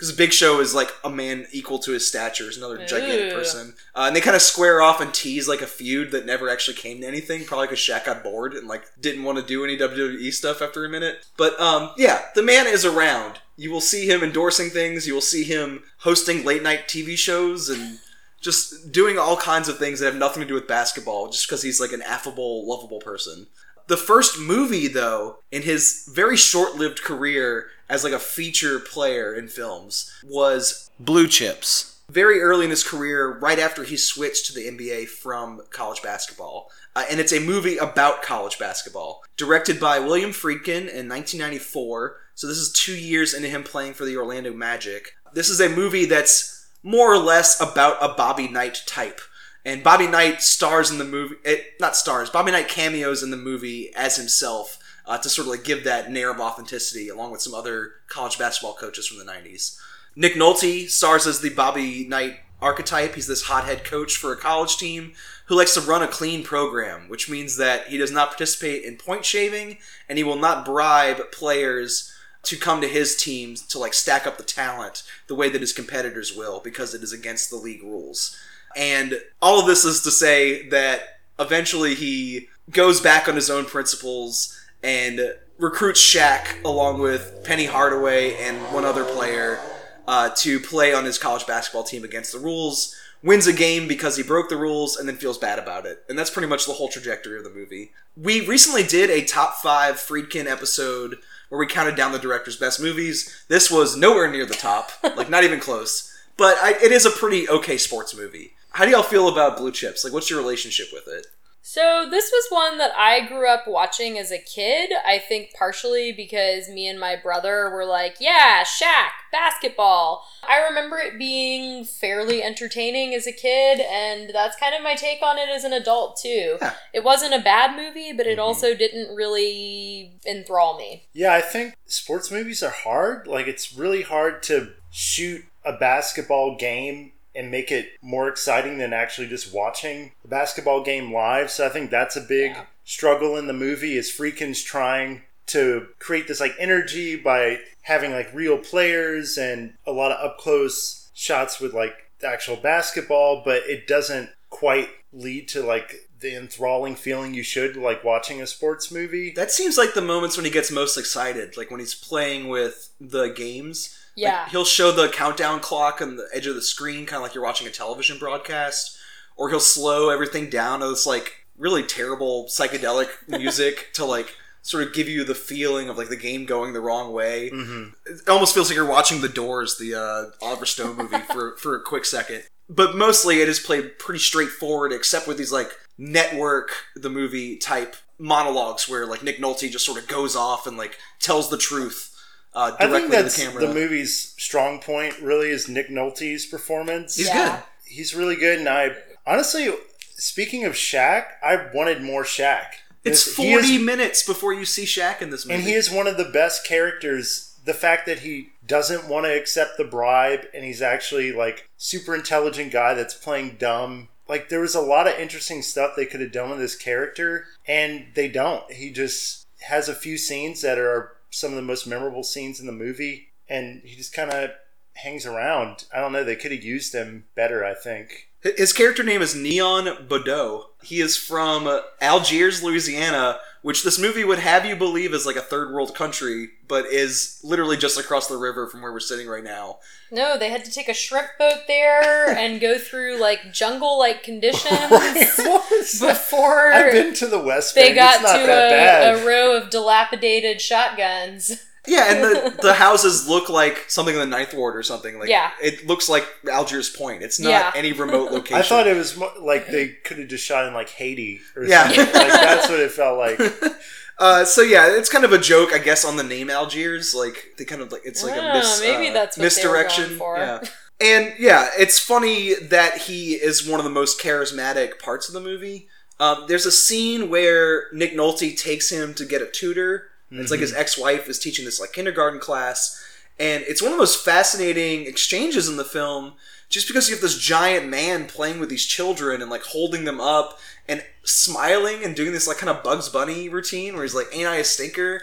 because Big Show is like a man equal to his stature, is another gigantic Ooh. person, uh, and they kind of square off and tease like a feud that never actually came to anything, probably because Shaq got bored and like didn't want to do any WWE stuff after a minute. But um, yeah, the man is around. You will see him endorsing things. You will see him hosting late night TV shows and just doing all kinds of things that have nothing to do with basketball just because he's like an affable, lovable person. The first movie, though, in his very short lived career as like a feature player in films was Blue Chips. Very early in his career, right after he switched to the NBA from college basketball. Uh, and it's a movie about college basketball, directed by William Friedkin in 1994. So this is two years into him playing for the Orlando Magic. This is a movie that's more or less about a Bobby Knight type. And Bobby Knight stars in the movie, it, not stars, Bobby Knight cameos in the movie as himself uh, to sort of like give that narrative authenticity along with some other college basketball coaches from the 90s. Nick Nolte stars as the Bobby Knight archetype. He's this hothead coach for a college team who likes to run a clean program, which means that he does not participate in point shaving and he will not bribe players to come to his teams to like stack up the talent the way that his competitors will because it is against the league rules. And all of this is to say that eventually he goes back on his own principles and recruits Shaq along with Penny Hardaway and one other player uh, to play on his college basketball team against the rules. Wins a game because he broke the rules and then feels bad about it. And that's pretty much the whole trajectory of the movie. We recently did a top five Friedkin episode where we counted down the director's best movies. This was nowhere near the top, [laughs] like not even close. But I, it is a pretty okay sports movie. How do y'all feel about Blue Chips? Like, what's your relationship with it? So this was one that I grew up watching as a kid. I think partially because me and my brother were like, "Yeah, Shaq, basketball." I remember it being fairly entertaining as a kid, and that's kind of my take on it as an adult too. Yeah. It wasn't a bad movie, but it mm-hmm. also didn't really enthrall me. Yeah, I think sports movies are hard. Like, it's really hard to shoot a basketball game and make it more exciting than actually just watching the basketball game live. So I think that's a big Yeah. struggle in the movie is Friedkin's trying to create this like energy by having like real players and a lot of up close shots with like the actual basketball, but it doesn't quite lead to like the enthralling feeling you should like watching a sports movie. That seems like the moments when he gets most excited, like when he's playing with the games. Like, Yeah. he'll show the countdown clock on the edge of the screen, kind of like you're watching a television broadcast, or he'll slow everything down to this like really terrible psychedelic [laughs] music to like sort of give you the feeling of like the game going the wrong way. Mm-hmm. It almost feels like you're watching The Doors, the uh, Oliver Stone movie, [laughs] for for a quick second. But mostly it is played pretty straightforward, except with these like network the movie type monologues where like Nick Nolte just sort of goes off and like tells the truth uh, I directly think to that's the camera. the movie's strong point. Really, is Nick Nolte's performance. He's Yeah. good. He's really good, and I honestly, speaking of Shaq, I wanted more Shaq. It's This- 40 is- minutes before you see Shaq in this movie. and he is one of the best characters. The fact that he doesn't want to accept the bribe, and he's actually like super intelligent guy that's playing dumb. Like there was a lot of interesting stuff they could have done with this character, and they don't. He just has a few scenes that are some of the most memorable scenes in the movie, and he just kind of hangs around. I don't know. They could have used him better. I think. His character name is Neon Boudeaux. He is from Algiers, Louisiana, which this movie would have you believe is like a third world country, but is literally just across the river from where we're sitting right now. No, they had to take a shrimp boat there and go through like jungle-like conditions What was that? before I've been to the West they got it's not to that bad. a, a row of dilapidated shotguns. Yeah, and the, [laughs] the houses look like something in the Ninth Ward or something. Like, Yeah. it looks like Algiers Point. It's not Yeah. any remote location. [laughs] I thought it was mo- like they could have just shot in like Haiti or Yeah. something. Like [laughs] that's what it felt like. Uh, so yeah, it's kind of a joke, I guess, on the name Algiers. Like they kind of like it's like a Ah, mis, maybe uh, that's what they were misdirection. going for. Yeah, and yeah, it's funny that he is one of the most charismatic parts of the movie. Um, there's a scene where Nick Nolte takes him to get a tutor. It's like his ex-wife is teaching this like kindergarten class, and it's one of the most fascinating exchanges in the film. Just because you have this giant man playing with these children and like holding them up and smiling and doing this like kind of Bugs Bunny routine where he's like, "Ain't I a stinker?"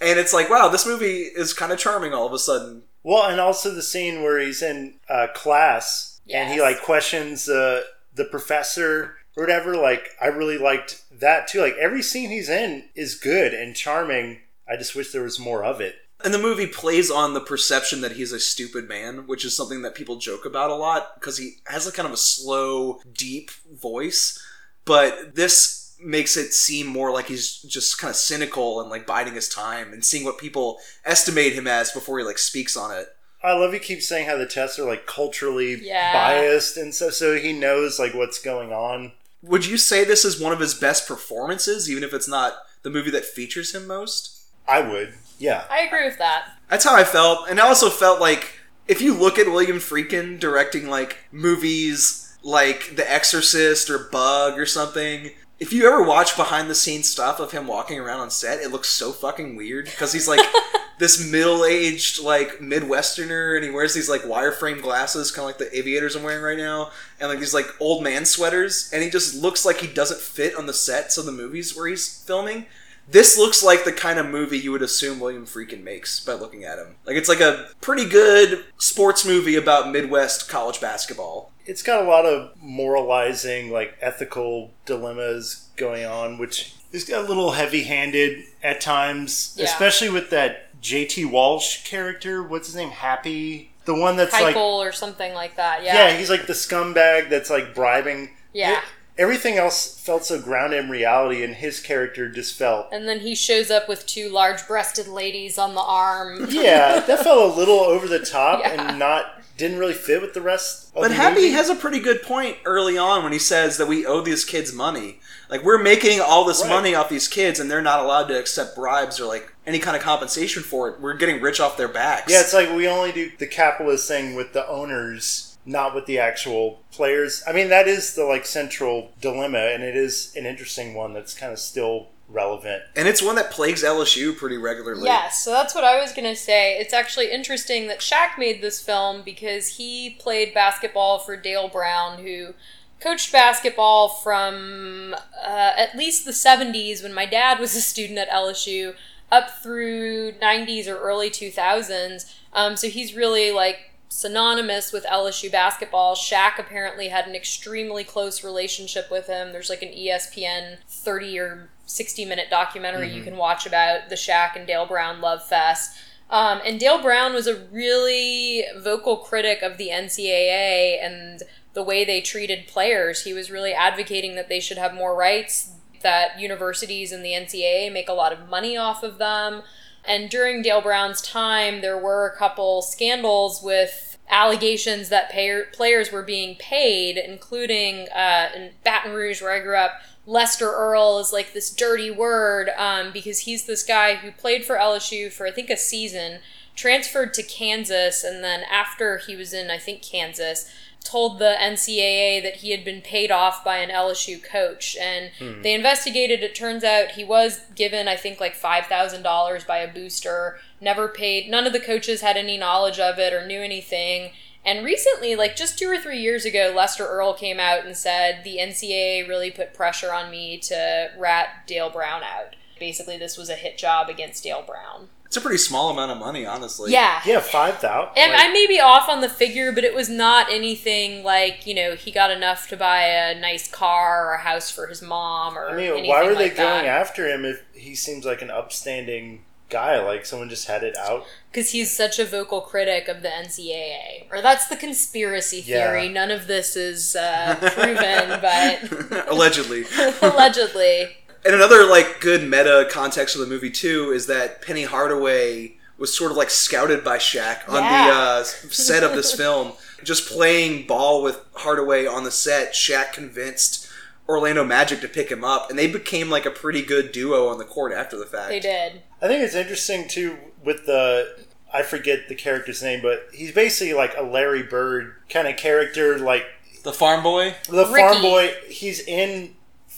And it's like, wow, this movie is kind of charming all of a sudden. Well, and also the scene where he's in uh, class and he like questions uh, the professor or whatever. Like I really liked that too. Like every scene he's in is good and charming. I just wish there was more of it. And the movie plays on the perception that he's a stupid man, which is something that people joke about a lot because he has a kind of a slow, deep voice. But this makes it seem more like he's just kind of cynical and like biding his time and seeing what people estimate him as before he like speaks on it. I love he keeps saying how the tests are like culturally Yeah. biased and so so he knows like what's going on. Would you say this is one of his best performances, even if it's not the movie that features him most? I would. Yeah. I agree with that. That's how I felt, and I also felt like if you look at William Friedkin directing like movies like The Exorcist or Bug or something, if you ever watch behind the scenes stuff of him walking around on set, it looks so fucking weird because he's like [laughs] this middle-aged like Midwesterner, and he wears these like wireframe glasses, kind of like the aviators I'm wearing right now, and like these like old man sweaters, and he just looks like he doesn't fit on the sets of the movies where he's filming. This looks like the kind of movie you would assume William Friedkin makes by looking at him. Like it's like a pretty good sports movie about Midwest college basketball. It's got a lot of moralizing, like ethical dilemmas going on, which is got a little heavy handed at times, Yeah. especially with that JT Walsh character. What's his name? Happy? The one that's Keitel like. or something like that. Yeah. Yeah, he's like the scumbag that's like bribing. Yeah. It- everything else felt so grounded in reality, and his character just felt. And then he shows up with two large-breasted ladies on the arm. [laughs] Yeah, that felt a little over the top Yeah. and not didn't really fit with the rest. Of But the Happy movie. has a pretty good point early on when he says that we owe these kids money. Like we're making all this Right. money off these kids, and they're not allowed to accept bribes or like any kind of compensation for it. We're getting rich off their backs. Yeah, it's like we only do the capitalist thing with the owners, not with the actual players. I mean, that is the like central dilemma, and it is an interesting one that's kind of still relevant. and it's one that plagues LSU pretty regularly. Yes, so that's what I was gonna say. It's actually interesting that Shaq made this film because he played basketball for Dale Brown, who coached basketball from uh, at least the 70s when my dad was a student at LSU up through 90s or early 2000s. Um, so he's really like synonymous with LSU basketball. Shaq apparently had an extremely close relationship with him. There's like an ESPN 30 or 60 minute documentary you can watch about the Shaq and Dale Brown love fest. Um, and Dale Brown was a really vocal critic of the NCAA and the way they treated players. He was really advocating that they should have more rights, that universities and the NCAA make a lot of money off of them. And during Dale Brown's time, there were a couple scandals with allegations that payer, players were being paid, including uh, in Baton Rouge, where I grew up. Lester Earl is like this dirty word um, because he's this guy who played for LSU for I think a season, transferred to Kansas, and then after he was in I think Kansas, told the NCAA that he had been paid off by an LSU coach. And hmm. they investigated. It turns out he was given, I think, like $5,000 by a booster, never paid. None of the coaches had any knowledge of it or knew anything. And recently, like just two or three years ago, Lester Earl came out and said the NCAA really put pressure on me to rat Dale Brown out. Basically, this was a hit job against Dale Brown. It's a pretty small amount of money, honestly. Yeah. Yeah, five thousand. And I may be off on the figure, but it was not anything like, you know, he got enough to buy a nice car or a house for his mom or I mean, anything why were they that. going after him if he seems like an upstanding guy? Like someone just had it out. Because he's such a vocal critic of the NCAA. Or that's the conspiracy Yeah. theory. None of this is uh, proven, but [laughs] Allegedly. [laughs] allegedly. And another like good meta context of the movie too is that Penny Hardaway was sort of like scouted by Shaq on Yeah. the uh, set of this film. Just playing ball with Hardaway on the set, Shaq convinced Orlando Magic to pick him up, and they became like a pretty good duo on the court after the fact. They did. I think it's interesting too with the I forget the character's name, but he's basically like a Larry Bird kind of character, like The farm boy. the Ricky. farm boy. He's in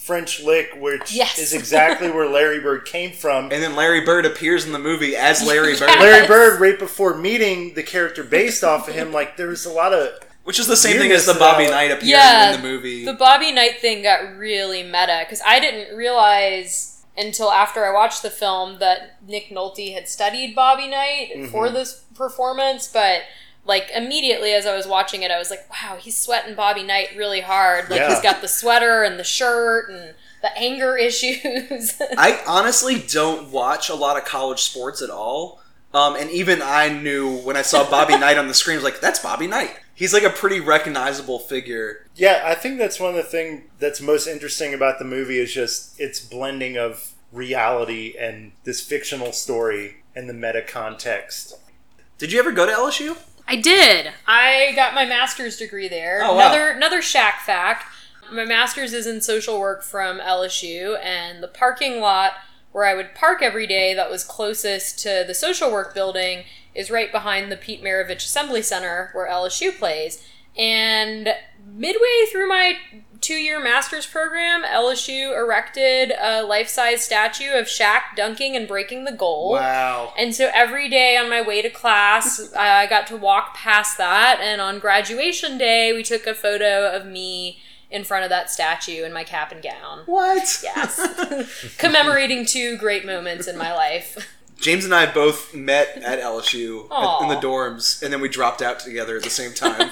French Lick, which Yes. is exactly where Larry Bird came from. And then Larry Bird appears in the movie as Larry [laughs] Bird, Yeah. Larry Bird, right before meeting the character based off of him, like there was a lot of which is the same thing as the Bobby about- Knight appearing Yeah, in the movie. The Bobby Knight thing got really meta because I didn't realize until after I watched the film that Nick Nolte had studied Bobby Knight Mm-hmm. for this performance, but like immediately as I was watching it, I was like, wow, he's sweating Bobby Knight really hard. Like Yeah. he's got the sweater and the shirt and the anger [laughs] issues. I honestly don't watch a lot of college sports at all. Um, and even I knew when I saw Bobby [laughs] Knight on the screen, I was like, "That's Bobby Knight. He's like a pretty recognizable figure. Yeah, I think that's one of the things that's most interesting about the movie is just its blending of reality and this fictional story and the meta context. Did you ever go to LSU? I did. I got my master's degree there. Oh, wow. Another another Shaq fact. My master's is in social work from LSU, and the parking lot where I would park every day that was closest to the social work building is right behind the Pete Maravich Assembly Center where LSU plays. And midway through my two year master's program, LSU erected a life size statue of Shaq dunking and breaking the goal. Wow. And so every day on my way to class, [laughs] I got to walk past that. And on graduation day, we took a photo of me in front of that statue in my cap and gown. What? Yes. [laughs] Commemorating two great moments in my life. [laughs] James and I both met at LSU at- in the dorms, and then we dropped out together at the same [laughs] time.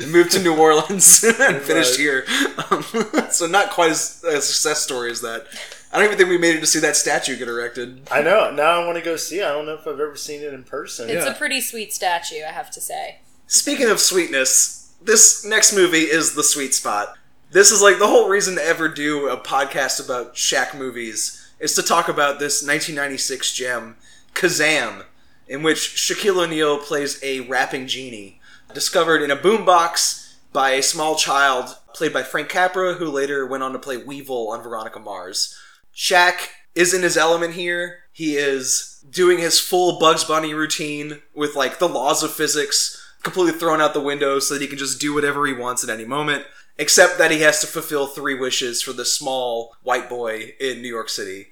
and moved to New Orleans [laughs] and finished here. Um, so not quite as a success story as that. I don't even think we made it to see that statue get erected. I know. Now I want to go see. it. I don't know if I've ever seen it in person. It's Yeah. a pretty sweet statue, I have to say. Speaking of sweetness, this next movie is the sweet spot. This is like the whole reason to ever do a podcast about Shaq movies is to talk about this 1996 gem, Kazam, in which Shaquille O'Neal plays a rapping genie, discovered in a boombox by a small child played by Frank Capra, who later went on to play Weevil on Veronica Mars. Shaq is in his element here. He is doing his full Bugs Bunny routine with like the laws of physics completely thrown out the window so that he can just do whatever he wants at any moment, except that he has to fulfill three wishes for the small white boy in New York City.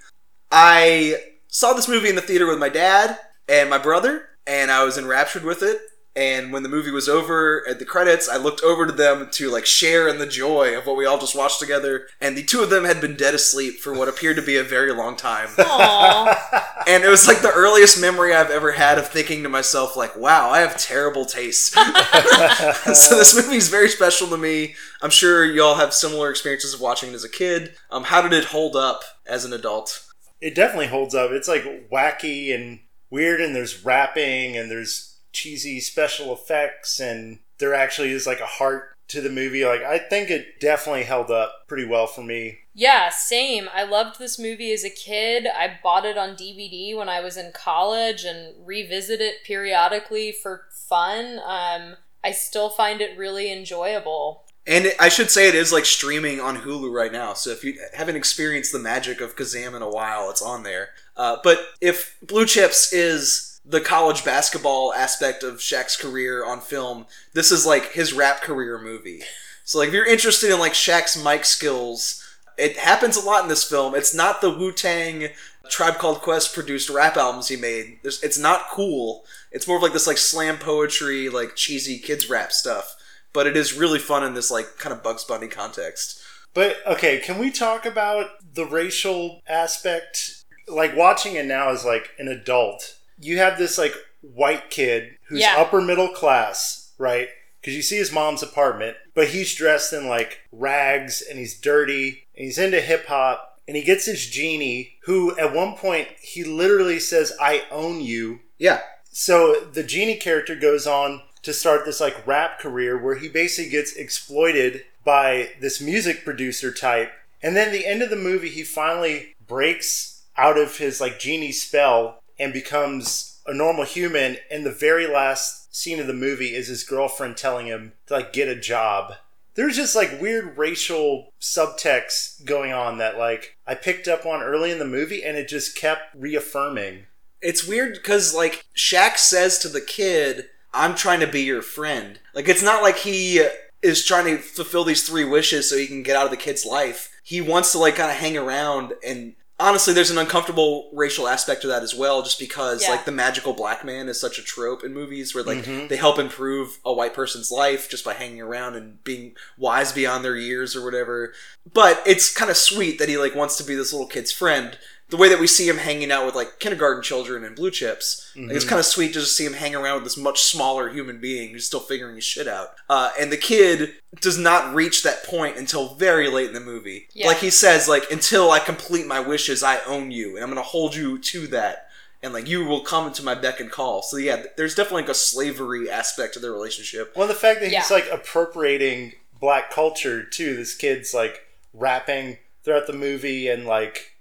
I saw this movie in the theater with my dad and my brother, and I was enraptured with it. And when the movie was over at the credits, I looked over to them to like share in the joy of what we all just watched together. And the two of them had been dead asleep for what appeared to be a very long time. [laughs] Aww. And it was like the earliest memory I've ever had of thinking to myself, like, wow, I have terrible taste. [laughs] so this [laughs] movie is very special to me. I'm sure y'all have similar experiences of watching it as a kid. Um, how did it hold up as an adult? It definitely holds up. It's like wacky and weird, and there's rapping and there's cheesy special effects, and there actually is like a heart to the movie. Like I think it definitely held up pretty well for me. Yeah, same. I loved this movie as a kid. I bought it on DVD when I was in college and revisit it periodically for fun. Um, I still find it really enjoyable. And it, I should say it is like streaming on Hulu right now. So if you haven't experienced the magic of Kazam in a while, it's on there. Uh, but if Blue Chips is the college basketball aspect of Shaq's career on film, this is like his rap career movie. So like if you're interested in like Shaq's mic skills, it happens a lot in this film. It's not the Wu Tang Tribe Called Quest produced rap albums he made. It's not cool. It's more of like this like slam poetry, like cheesy kids rap stuff. But it is really fun in this like kind of Bugs Bunny context. But okay, can we talk about the racial aspect? Like watching it now as like an adult, you have this like white kid who's Yeah. upper middle class, right? Because you see his mom's apartment, but he's dressed in like rags and he's dirty and he's into hip hop and he gets his genie who at one point he literally says, I own you. Yeah, So the genie character goes on to start this like rap career where he basically gets exploited by this music producer type. And then the end of the movie, he finally breaks out of his like genie spell and becomes a normal human. And the very last scene of the movie is his girlfriend telling him to like get a job. There's just like weird racial subtext going on that like I picked up on early in the movie and it just kept reaffirming. it's weird because like Shaq says to the kid, "I'm trying to be your friend." Like it's not like he is trying to fulfill these three wishes so he can get out of the kid's life. He wants to like kind of hang around and honestly there's an uncomfortable racial aspect to that as well just because Yeah. like the magical black man is such a trope in movies where like Mhm. they help improve a white person's life just by hanging around and being wise beyond their years or whatever but it's kind of sweet that he like wants to be this little kid's friend the way that we see him hanging out with like kindergarten children and blue chips like, it's kind of sweet to just see him hang around with this much smaller human being who's still figuring his shit out uh, and the kid does not reach that point until very late in the movie Yeah. like he says like until i complete my wishes i own you and i'm gonna hold you to that and like you will come to my beck and call. So yeah, there's definitely like a slavery aspect to their relationship. Well, the fact that he's like appropriating black culture too. This kid's like rapping throughout the movie and like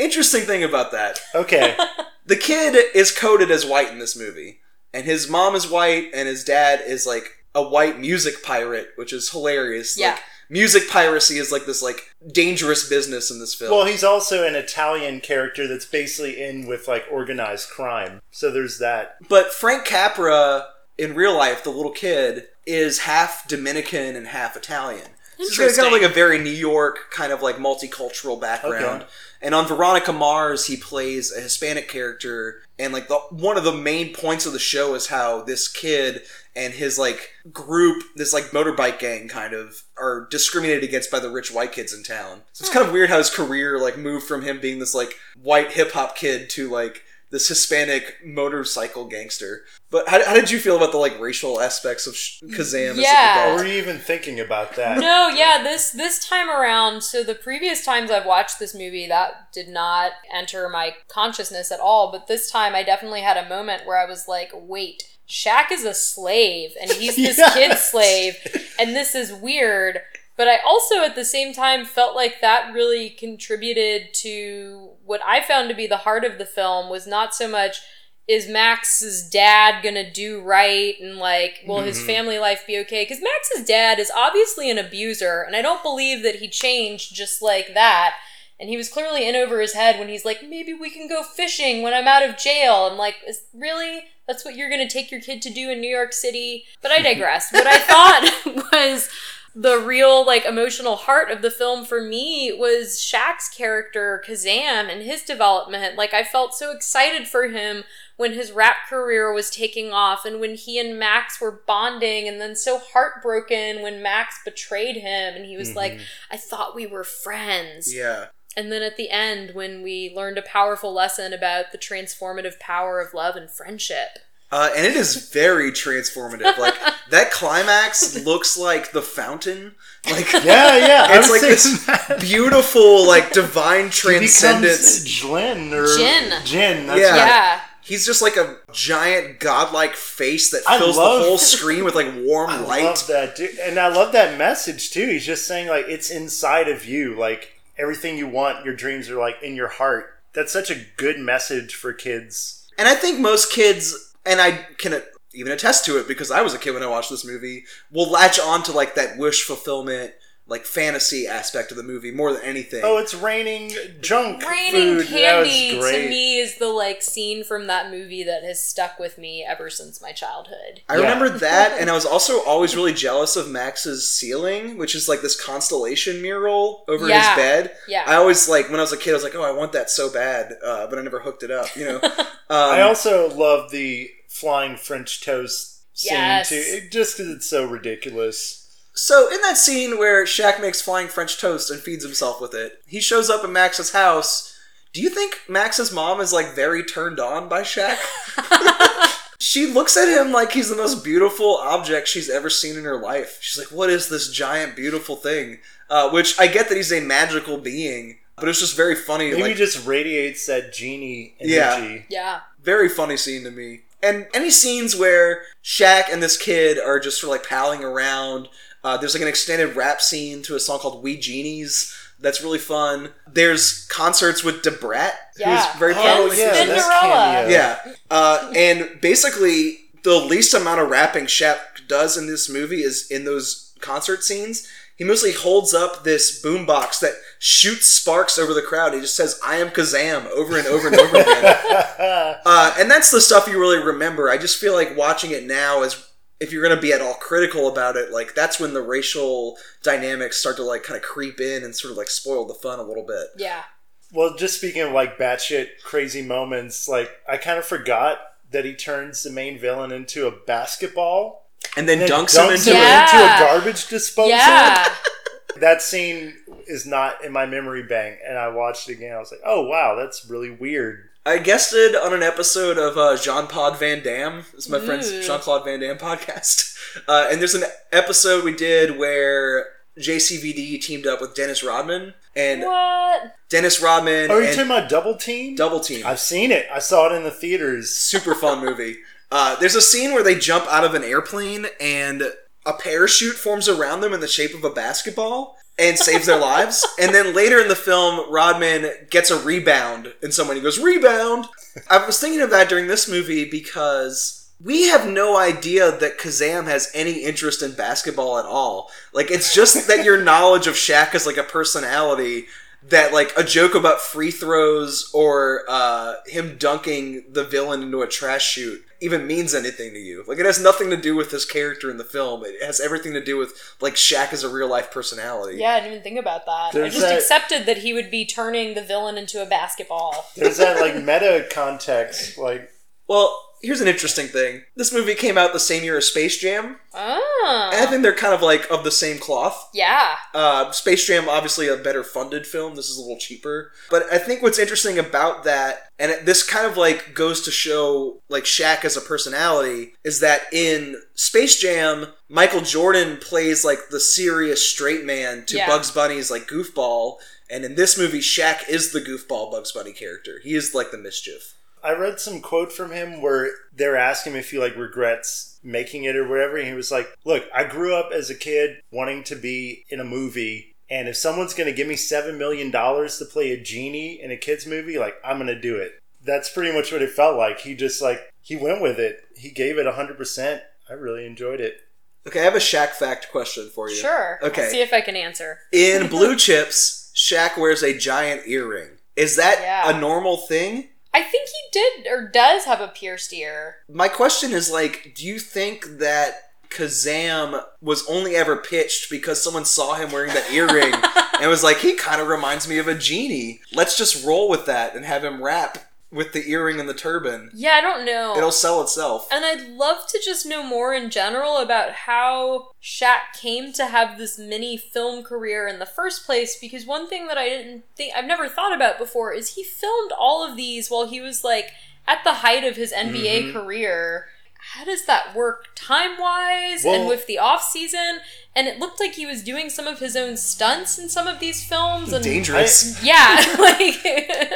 Interesting thing about that, okay, [laughs] the kid is coded as white in this movie, and his mom is white, and his dad is like a white music pirate, which is hilarious. Yeah. Like, music piracy is like this like dangerous business in this film. well, he's also an Italian character that's basically in with like organized crime. So there's that. But Frank Capra, in real life, the little kid, is half Dominican and half Italian. So he's got kind of like a very New York kind of like multicultural background. Okay. And on Veronica Mars, he plays a Hispanic character. And like the one of the main points of the show is how this kid and his like group, this like motorbike gang, kind of are discriminated against by the rich white kids in town. So it's hmm. kind of weird how his career like moved from him being this like white hip hop kid to like this Hispanic motorcycle gangster. But how, how did you feel about the like racial aspects of Sh- Kazam? Yeah. As were you even thinking about that? no, yeah, this this time around, so the previous times I've watched this movie that did not enter my consciousness at all, but this time I definitely had a moment where I was like, "Wait, Shaq is a slave and he's this [laughs] Yes. kid slave and this is weird." But I also at the same time felt like that really contributed to what I found to be the heart of the film was not so much is Max's dad gonna do right and like will his mm-hmm. family life be okay? Because Max's dad is obviously an abuser, and I don't believe that he changed just like that. And he was clearly in over his head when he's like, maybe we can go fishing when I'm out of jail. I'm like, is, really? That's what you're gonna take your kid to do in New York City? But I digress. what I [laughs] thought [laughs] was the real like emotional heart of the film for me was Shaq's character Kazam and his development. Like I felt so excited for him when his rap career was taking off and when he and Max were bonding and then so heartbroken when Max betrayed him and he was like mm-hmm. I thought we were friends. Yeah. And then at the end when we learned a powerful lesson about the transformative power of love and friendship. Uh, and it is very transformative. Like [laughs] that climax looks like the fountain. Like Yeah, yeah. It's like this that. beautiful, like [laughs] divine transcendence. becomes Jin or Jin. Jin. That's Yeah. right. yeah. He's just like a giant godlike face that fills love- the whole [laughs] screen with like warm I light. love that, dude. And I love that message too. He's just saying like it's inside of you, like everything you want, your dreams are like in your heart. That's such a good message for kids. And I think most kids, and I can even attest to it because I was a kid when I watched this movie, will latch on to like that wish fulfillment, like fantasy aspect of the movie more than anything. Oh, it's raining junk Raining food. Candy to me is the like scene from that movie that has stuck with me ever since my childhood. I Yeah. remember that, and I was also always really jealous of Max's ceiling, which is like this constellation mural over Yeah. his bed. Yeah. I always like when I was a kid, I was like, "Oh, I want that so bad," uh, but I never hooked it up. You know. [laughs] Um, I also love the flying French toast scene Yes. too, it, just because it's so ridiculous. So in that scene where Shaq makes flying French toast and feeds himself with it, he shows up at Max's house. Do you think Max's mom is like very turned on by Shaq? [laughs] she looks at him like he's the most beautiful object she's ever seen in her life. She's like, "What is this giant beautiful thing?" Uh, which I get that he's a magical being, but it's just very funny. Maybe like, he just radiates that genie Yeah. energy. Yeah. very funny scene to me. And any scenes where Shaq and this kid are just sort of like palling around. Uh, there's like an extended rap scene to a song called "We Genies." That's really fun. There's concerts with Da Brat, Yeah. who's very Oh, yeah, that's Cinderella. cameo. Yeah, uh, and basically the least amount of rapping Shaq does in this movie is in those concert scenes. He mostly holds up this boombox that shoots sparks over the crowd. He just says "I am Kazam" over and over and over again. [laughs] Uh, and that's the stuff you really remember. I just feel like watching it now is if you're going to be at all critical about it, like that's when the racial dynamics start to like kind of creep in and sort of like spoil the fun a little bit. Yeah. Well, just speaking of like batshit crazy moments, like I kind of forgot that he turns the main villain into a basketball And then and then dunks, him into. Yeah. into a garbage disposal. Yeah. [laughs] That scene is not in my memory bank, and I watched it again. I was like, "Oh wow, that's really weird." I guested on an episode of uh, Jean Pod Van Damme. It's is my friend's Jean Claude Van Damme podcast. [laughs] Uh, and there's an episode we did where JCVD teamed up with Dennis Rodman, and What? Dennis Rodman Oh, are you and talking about Double Team? Double Team. I've seen it. I saw it in the theaters. super fun [laughs] movie. Uh, there's a scene where they jump out of an airplane and a parachute forms around them in the shape of a basketball and saves their lives. And then later in the film, Rodman gets a rebound and somebody goes, Rebound! I was thinking of that during this movie because we have no idea that Kazam has any interest in basketball at all. Like, it's just that your knowledge of Shaq as like a personality that like a joke about free throws or uh, him dunking the villain into a trash chute even means anything to you. Like it has nothing to do with this character in the film. It has everything to do with like Shaq as a real life personality. Yeah, I didn't even think about that. I just that- accepted that he would be turning the villain into a basketball. There's that like meta context. Like Well, here's an interesting thing. This movie came out the same year as Space Jam, Oh. and I think they're kind of like of the same cloth. yeah. Uh, Space Jam, obviously a better funded film. This is a little cheaper. But I think what's interesting about that, and it, this kind of like goes to show like Shaq as a personality, is that in Space Jam, Michael Jordan plays like the serious straight man to Yeah. Bugs Bunny's like goofball. And in this movie, Shaq is the goofball Bugs Bunny character. He is like the mischief. I read some quote from him where they're asking him if he like regrets making it or whatever, and he was like, "Look, I grew up as a kid wanting to be in a movie." And if someone's going to give me $7 million to play a genie in a kid's movie, like, I'm going to do it. That's pretty much what it felt like. He just, like, he went with it. He gave it 100%. I really enjoyed it. Okay, I have a Shaq fact question for you. Sure. Okay. I'll see if I can answer. In [laughs] Blue Chips, Shaq wears a giant earring. Is that Yeah. a normal thing? I think he did or does have a pierced ear. My question is like, do you think that Kazam was only ever pitched because someone saw him wearing that earring [laughs] and was like, he kind of reminds me of a genie. Let's just roll with that and have him rap with the earring and the turban. Yeah, I don't know. It'll sell itself. And I'd love to just know more in general about how Shaq came to have this mini film career in the first place because one thing that I didn't think I've never thought about before is he filmed all of these while he was like at the height of his NBA mm-hmm. career. How does that work time wise and with the off season? And it looked like he was doing some of his own stunts in some of these films and Dangerous. Yeah, [laughs] like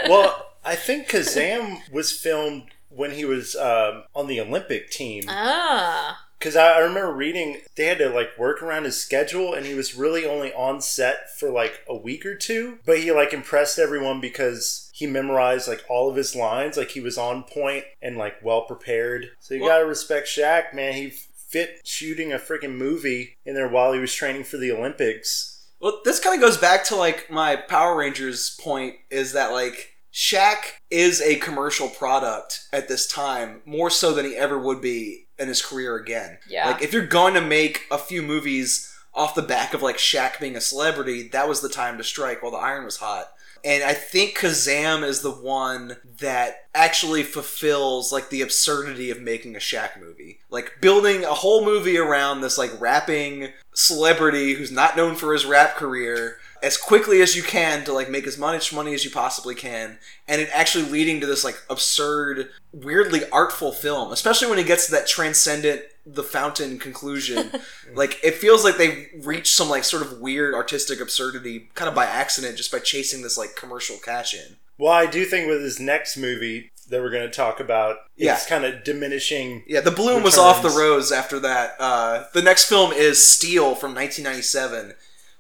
Well, I think Kazam [laughs] was filmed when he was um, on the Olympic team. Ah. Because I, I remember reading they had to like work around his schedule, and he was really only on set for like a week or two. But he like impressed everyone because he memorized like all of his lines. Like he was on point and like well prepared. So you Well- gotta respect Shaq, man. He fit shooting a freaking movie in there while he was training for the Olympics. Well, this kind of goes back to like my Power Rangers point is that like Shaq is a commercial product at this time more so than he ever would be in his career again. Yeah. Like if you're going to make a few movies off the back of like Shaq being a celebrity, that was the time to strike while the iron was hot. And I think Kazam is the one that actually fulfills like the absurdity of making a Shaq movie. Like building a whole movie around this like rapping celebrity who's not known for his rap career as quickly as you can to like make as much money as you possibly can and it actually leading to this like absurd weirdly artful film especially when it gets to that transcendent the fountain conclusion [laughs] like it feels like they reached some like sort of weird artistic absurdity kind of by accident just by chasing this like commercial cash in Well, I do think with his next movie that we're going to talk about, Yeah. it's kind of diminishing. yeah the bloom was off the rose after that uh, the next film is steel from 1997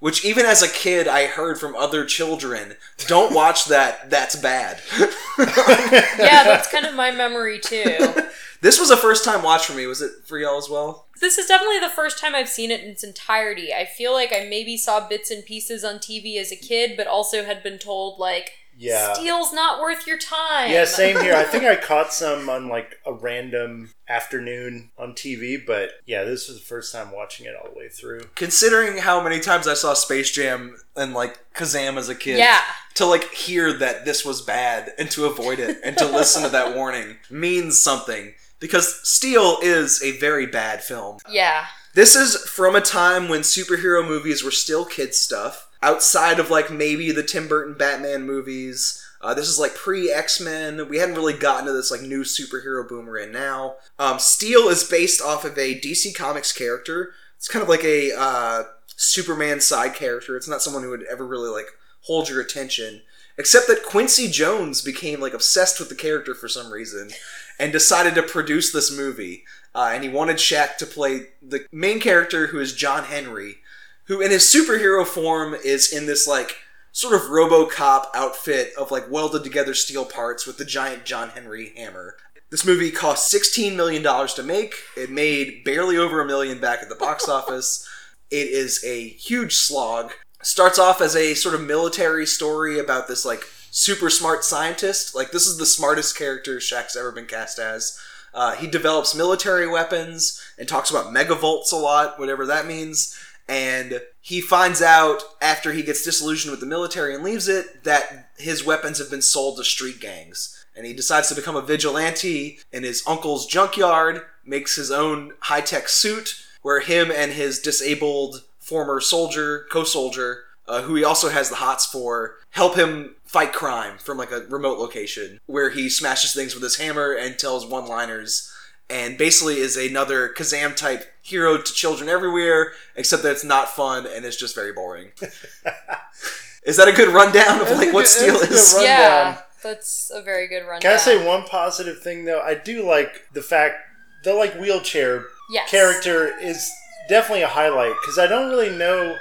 which even as a kid i heard from other children don't watch that that's bad [laughs] Yeah, that's kind of my memory too. [laughs] This was a first time watch for me. Was it for y'all as well? This is definitely the first time I've seen it in its entirety. I feel like I maybe saw bits and pieces on TV as a kid, but also had been told like Yeah. steel's not worth your time. Yeah, same here. I [laughs] think I caught some on like a random afternoon on TV, but yeah, this was the first time watching it all the way through. Considering how many times I saw Space Jam and like Kazam as a kid, Yeah. to like hear that this was bad and to avoid it and to listen to that [laughs] warning means something. Because Steel is a very bad film. Yeah. This is from a time when superhero movies were still kid stuff, outside of like maybe the Tim Burton Batman movies. Uh, this is like pre X Men. We hadn't really gotten to this like new superhero boom we're in now. Um, Steel is based off of a DC Comics character It's kind of like a uh, Superman side character. It's not someone who would ever really like hold your attention. Except that Quincy Jones became like obsessed with the character for some reason and decided to produce this movie. Uh, and he wanted Shaq to play the main character, who is John Henry, who in his superhero form is in this like sort of RoboCop outfit of like welded together steel parts with the giant John Henry hammer. This movie cost $16 million to make. It made barely over a million back at the box [laughs] office. It is a huge slog. Starts off as a sort of military story about this like super smart scientist. Like this is the smartest character Shaq's ever been cast as. Uh, he develops military weapons and talks about megavolts a lot, whatever that means. And he finds out after he gets disillusioned with the military and leaves it that his weapons have been sold to street gangs. And he decides to become a vigilante in his uncle's junkyard, makes his own high tech suit where him and his disabled former soldier, co soldier, uh, who he also has the hots for, help him fight crime from like a remote location where he smashes things with his hammer and tells one liners and basically is another Kazam type hero to children everywhere, except that it's not fun and it's just very boring. [laughs] is that a good rundown of like what good- Steel is? Yeah, that's a very good rundown. Can I say one positive thing though? I do like the fact the like wheelchair Yes. character is definitely a highlight because I don't really know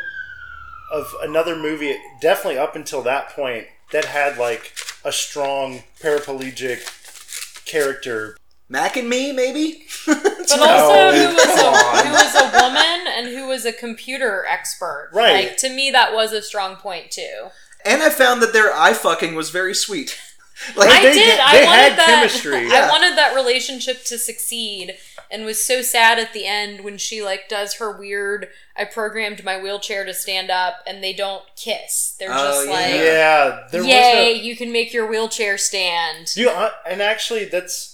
of another movie, definitely up until that point, that had like a strong paraplegic character. Mac and me, maybe? But [laughs] No, also, who was a who was a woman and who was a computer expert. Right. Like to me, that was a strong point too. and I found that their eye fucking was very sweet. [laughs] like I they- did. they I wanted had that. chemistry. [laughs] Yeah. I wanted that relationship to succeed, and was so sad at the end when she like does her weird. I programmed my wheelchair to stand up, and they don't kiss. They're Oh, just yeah. like, Yeah, there "Yay, was you can make your wheelchair stand." You, uh, and actually, that's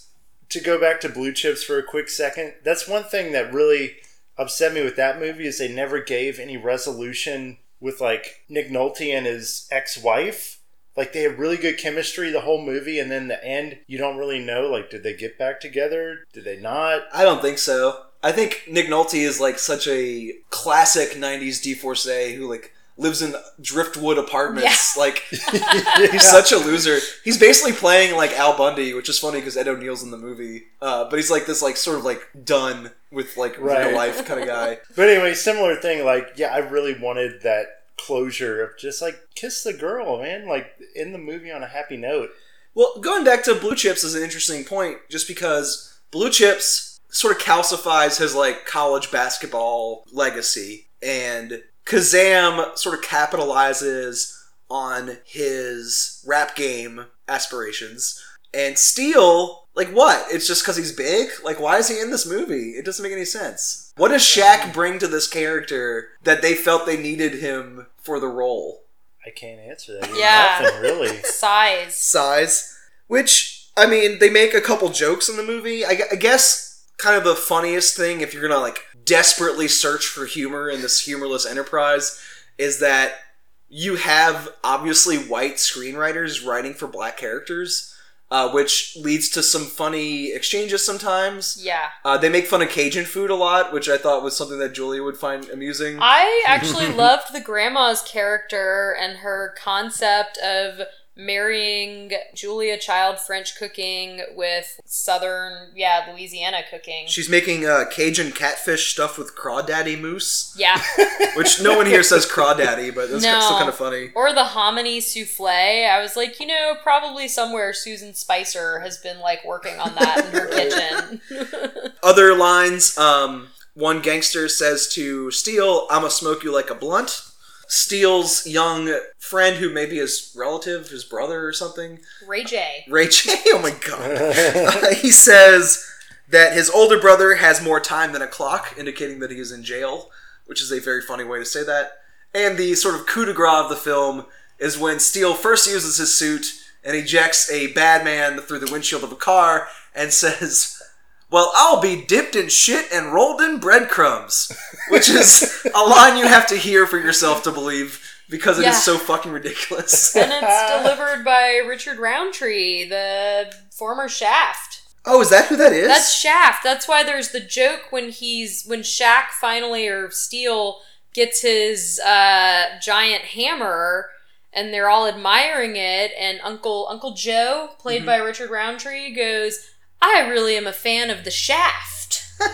to go back to Blue Chips for a quick second. That's one thing that really upset me with that movie is they never gave any resolution with like Nick Nolte and his ex-wife. Like they had really good chemistry the whole movie, and then the end, you don't really know. Like, did they get back together? Did they not? I don't think so. I think Nick Nolte is like such a classic '90s divorcee who like lives in driftwood apartments. Like [laughs] [laughs] he's such a loser. He's basically playing like Al Bundy, which is funny because Ed O'Neill's in the movie. Uh, but he's like this like sort of like done with like Right. real life kind of guy. [laughs] But anyway, similar thing. Like, yeah, I really wanted that closure of just like kiss the girl, man. Like in the movie on a happy note. Well, going back to Blue Chips is an interesting point, just because Blue Chips sort of calcifies his like college basketball legacy, and Kazam sort of capitalizes on his rap game aspirations. And Steel, like what? It's just because he's big? Like, why is he in this movie? It doesn't make any sense. What does Shaq bring to this character that they felt they needed him for the role? I can't answer that. Yeah. Nothing really. [laughs] Size. size. Which I mean, they make a couple jokes in the movie. I, I guess kind of the funniest thing, if you're gonna like desperately search for humor in this humorless enterprise, is that you have obviously white screenwriters writing for black characters, uh, which leads to some funny exchanges sometimes. Yeah. Uh, they make fun of Cajun food a lot, which I thought was something that Julia would find amusing. I [laughs] actually loved the grandma's character and her concept of marrying Julia Child French cooking with Southern, yeah, Louisiana cooking. She's making uh, Cajun catfish stuffed with crawdaddy mousse. yeah. [laughs] Which no one here says crawdaddy, but that's No. still kind of funny. Or the hominy souffle. I was like, you know, probably somewhere Susan Spicer has been like working on that in her [laughs] kitchen. Other lines, um, one gangster says to Steel, I'ma smoke you like a blunt. Steel's young friend, who may be his relative, his brother or something, Ray J. Ray J. [laughs] Oh my god. Uh, he says that his older brother has more time than a clock, indicating that he is in jail, which is a very funny way to say that. And the sort of coup de grace of the film is when Steele first uses his suit and ejects a bad man through the windshield of a car and [laughs] says, Well, I'll be dipped in shit and rolled in breadcrumbs. Which is a line you have to hear for yourself to believe because it is Yeah. so fucking ridiculous. [laughs] And it's delivered by Richard Roundtree, the former Shaft. Oh, is that who that is? That's Shaft. That's why there's the joke when he's when Shaq finally or Steel gets his uh, giant hammer and they're all admiring it and Uncle Uncle Joe, played by Richard Roundtree, goes, "I really am a fan of the Shaft." [laughs]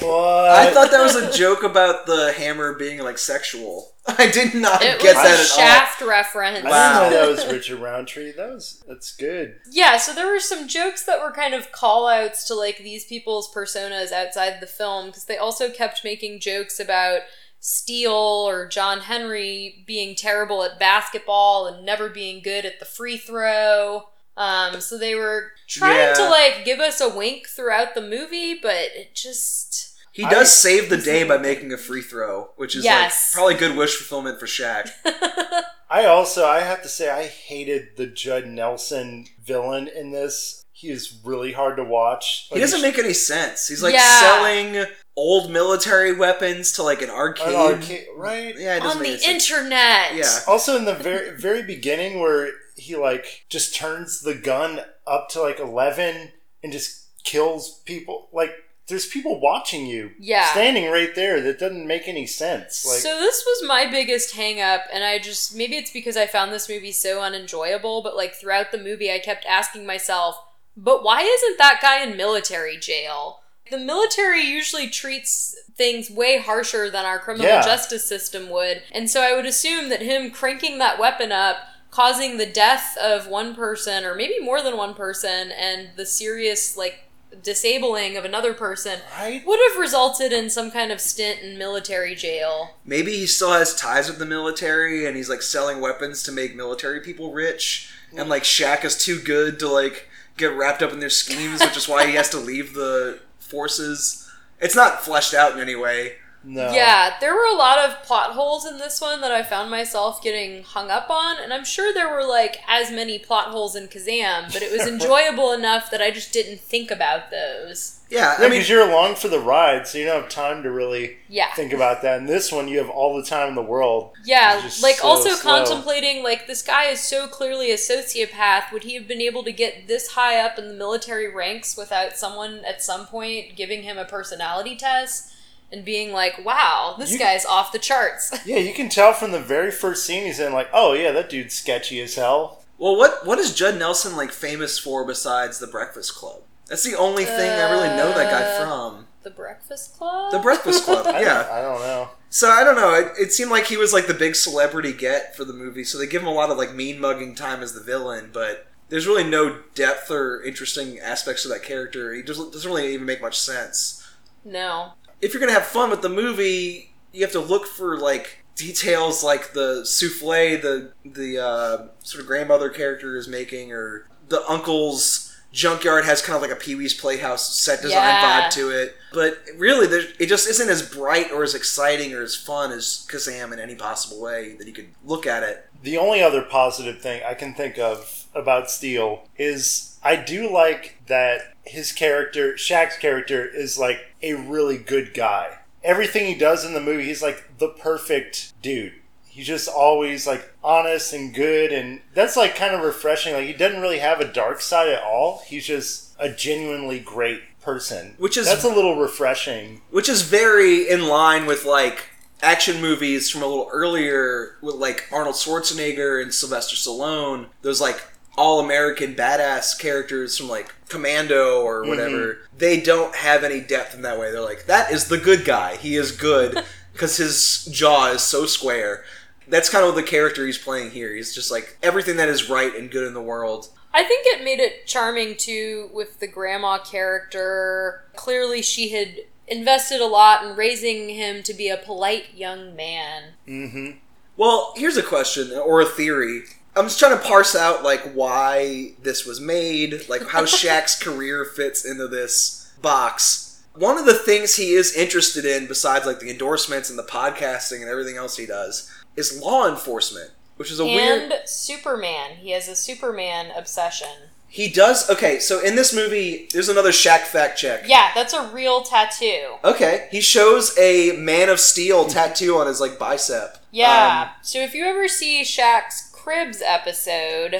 What? I thought that was a joke about the hammer being like sexual. [laughs] I did not It get was that a at Shaft reference. I Wow. didn't know that was [laughs] Richard Roundtree. That was that's good. Yeah, so there were some jokes that were kind of call outs to like these people's personas outside the film because they also kept making jokes about Steel or John Henry being terrible at basketball and never being good at the free throw. Um, so they were trying to like give us a wink throughout the movie, but it just he does I- save the day by making a free throw, which is Yes. like probably good wish fulfillment for Shaq. [laughs] I also I have to say I hated the Judd Nelson villain in this. He is really hard to watch. He doesn't make any sense. He's like Yeah. selling old military weapons to like an arcade. an arcade, right? Yeah, it on the any sense. internet. Yeah. Also, in the very very beginning, where he like just turns the gun up to like eleven and just kills people. Like, there's people watching you, Yeah. standing right there. That doesn't make any sense. Like, so this was my biggest hang up and I just maybe it's because I found this movie so unenjoyable, but like throughout the movie I kept asking myself, but why isn't that guy in military jail? The military usually treats things way harsher than our criminal Yeah. justice system would. And so I would assume that him cranking that weapon up causing the death of one person or maybe more than one person and the serious like disabling of another person right? would have resulted in some kind of stint in military jail. Maybe he still has ties with the military and he's like selling weapons to make military people rich. And like Shaq is too good to like get wrapped up in their schemes, which is why he has to [laughs] leave the forces. It's not fleshed out in any way. No. Yeah, there were a lot of plot holes in this one that I found myself getting hung up on, and I'm sure there were like as many plot holes in Kazam, but it was [laughs] enjoyable enough that I just didn't think about those. Yeah, Yeah, I mean, because you're along for the ride, so you don't have time to really Yeah. think about that. And this one, you have all the time in the world. Yeah, like so also slow. contemplating like this guy is so clearly a sociopath. Would he have been able to get this high up in the military ranks without someone at some point giving him a personality test and being like, "Wow, this You- guy's off the charts." [laughs] Yeah, you can tell from the very first scene he's in, like, oh yeah, that dude's sketchy as hell. well, what what is Judd Nelson like famous for besides the Breakfast Club? That's the only thing I really know that guy Uh, from. the Breakfast Club. The Breakfast Club, [laughs] I, yeah. I don't know. So I don't know. It, it seemed like he was like the big celebrity get for the movie, so they give him a lot of like mean mugging time as the villain, but there's really no depth or interesting aspects to that character. He doesn't doesn't really even make much sense. no. If you're gonna have fun with the movie, you have to look for like details like the souffle the the uh, sort of grandmother character is making, or the uncle's junkyard has kind of like a Pee Wee's Playhouse set design Yeah. vibe to it. But really, there, it just isn't as bright or as exciting or as fun as Kazam in any possible way that you could look at it. The only other positive thing I can think of about Steel is I do like that his character, Shaq's character, is like a really good guy. Everything he does in the movie, he's like the perfect dude. He's just always like honest and good, and that's like kind of refreshing. Like he doesn't really have a dark side at all. He's just a genuinely great person, Which is- that's a little refreshing. which is very in line with like action movies from a little earlier with like Arnold Schwarzenegger and Sylvester Stallone. Those like all American badass characters from like Commando or whatever. They don't have any depth in that way. They're like that is the good guy. He is good [laughs] because his jaw is so square. That's kind of the character he's playing here. He's just like everything that is right and good in the world. I think it made it charming too with the grandma character. Clearly, she had invested a lot in raising him to be a polite young man. Mm-hmm. Well, here's a question or a theory. I'm just trying to parse out like why this was made, like how [laughs] Shaq's career fits into this box. One of the things he is interested in, besides like the endorsements and the podcasting and everything else he does, is law enforcement, which is a and weird. Superman. He has a Superman obsession. He does okay. So in this movie, there's another Shaq fact check. Yeah, that's a real tattoo. Okay, he shows a Man of Steel tattoo on his like bicep. Yeah. Um, so if you ever see Shaq's Cribs episode,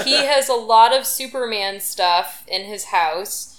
[laughs] he has a lot of Superman stuff in his house.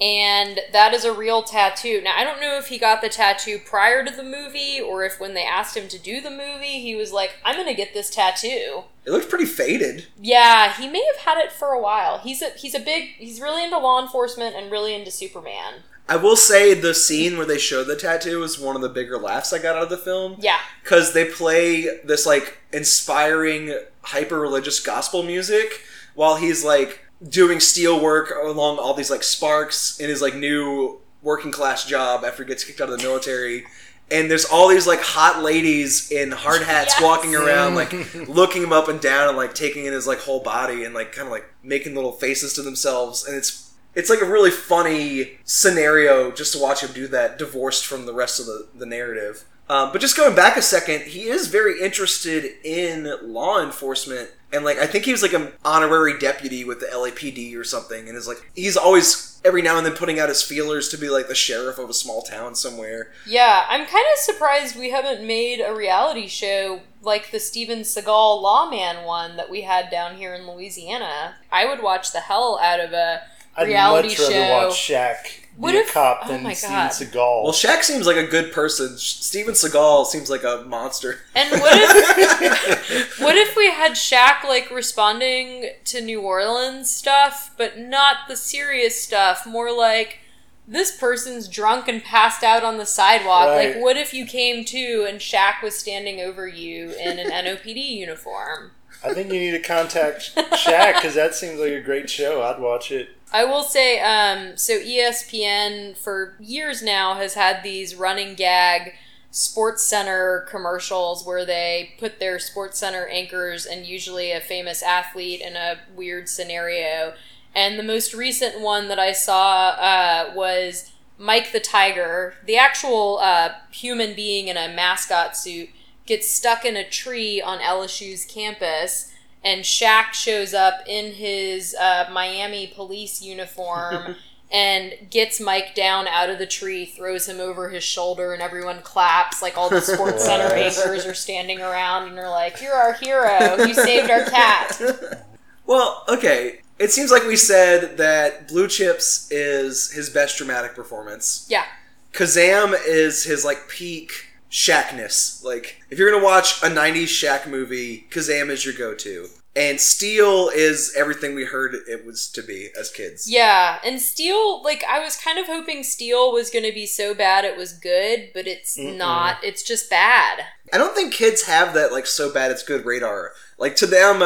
and that is a real tattoo. Now, I don't know if he got the tattoo prior to the movie or if when they asked him to do the movie, he was like, I'm going to get this tattoo. It looks pretty faded. Yeah, he may have had it for a while. He's a he's a big he's really into law enforcement and really into Superman. I will say the scene where they show the tattoo is one of the bigger laughs I got out of the film. Yeah. Because they play this like inspiring, hyper religious gospel music while he's like doing steel work along all these like sparks in his like new working class job after he gets kicked out of the military. And there's all these like hot ladies in hard hats Yes. walking around, like [laughs] looking him up and down and like taking in his like whole body and like kind of like making little faces to themselves. And it's it's like a really funny scenario just to watch him do that, divorced from the rest of the, the narrative. Um, but just going back a second, he is very interested in law enforcement, and like I think he was like an honorary deputy with the LAPD or something, and is like he's always every now and then putting out his feelers to be like the sheriff of a small town somewhere. Yeah, I'm kind of surprised we haven't made a reality show like the Steven Seagal Lawman one that we had down here in Louisiana. I would watch the hell out of a I'd reality much show. watch Shaq What be if- a cop oh than my Steven God. Seagal. Well, Shaq seems like a good person. Steven Seagal seems like a monster. And what if [laughs] what if we had Shaq like responding to New Orleans stuff, but not the serious stuff, more like this person's drunk and passed out on the sidewalk. Right. Like what if you came to and Shaq was standing over you in an [laughs] NOPD uniform? I think you need to contact Shaq because that seems like a great show. I'd watch it. I will say, um, so ESPN for years now has had these running gag Sports Center commercials where they put their Sports Center anchors and usually a famous athlete in a weird scenario. And the most recent one that I saw uh, was Mike the Tiger, the actual uh, human being in a mascot suit, gets stuck in a tree on LSU's campus and Shaq shows up in his uh, Miami police uniform [laughs] and gets Mike down out of the tree, throws him over his shoulder, and everyone claps. Like all the Sports [laughs] Center anchors are standing around and are like, "You're our hero! You saved our cat!" [laughs] Well, okay. It seems like we said that Blue Chips is his best dramatic performance. Yeah, Kazam is his like peak Shaqness. Like if you're gonna watch a '90s Shaq movie, Kazam is your go-to. And Steel is everything we heard it was to be as kids. yeah. And Steel, like I was kind of hoping Steel was going to be so bad it was good, but it's not. It's just bad. I don't think kids have that like so bad it's good radar. Like to them,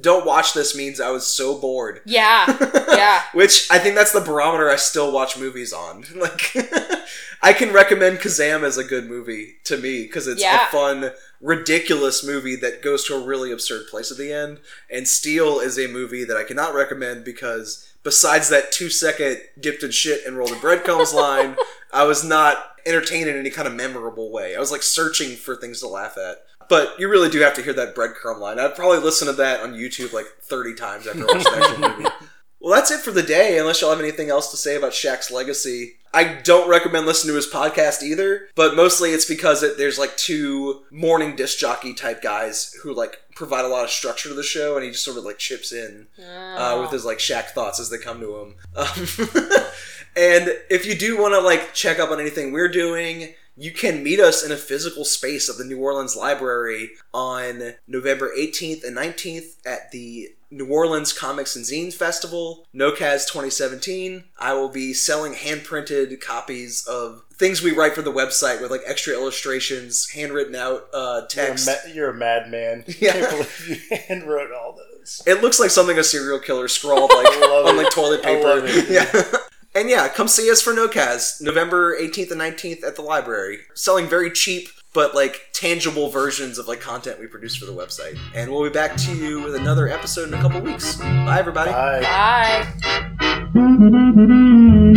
don't watch this means I was so bored. Yeah, [laughs] yeah. Which I think that's the barometer I still watch movies on. [laughs] Like, I can recommend Kazam as a good movie to me because it's Yeah. a fun, ridiculous movie that goes to a really absurd place at the end. And Steel is a movie that I cannot recommend because besides that two second dipped in shit and rolled in breadcrumbs [laughs] line, I was not entertained in any kind of memorable way. I was like searching for things to laugh at. But you really do have to hear that breadcrumb line. I'd probably listen to that on YouTube like 30 times after watching the actual movie. [laughs] Well, that's it for the day, unless y'all have anything else to say about Shaq's legacy. I don't recommend listening to his podcast either, but mostly it's because it, there's like two morning disc jockey type guys who like provide a lot of structure to the show, and he just sort of like chips in uh, with his like Shaq thoughts as they come to him. Um, [laughs] and if you do want to like check up on anything we're doing, you can meet us in a physical space of the New Orleans Library on November 18th and 19th at the New Orleans Comics and Zines Festival, NOCAZ 2017. I will be selling hand printed copies of things we write for the website with like extra illustrations, handwritten out uh, You're a, text. ma- you're a madman. [laughs] Yeah. Can't believe you [laughs] handwrote all those. It looks like something a serial killer scrawled [laughs] like on like toilet I paper. it. Yeah. And yeah, come see us for NOCAZ, November 18th and 19th at the library. Selling very cheap but like tangible versions of like content we produce for the website. And we'll be back to you with another episode in a couple weeks. Bye everybody. Bye. Bye. [laughs]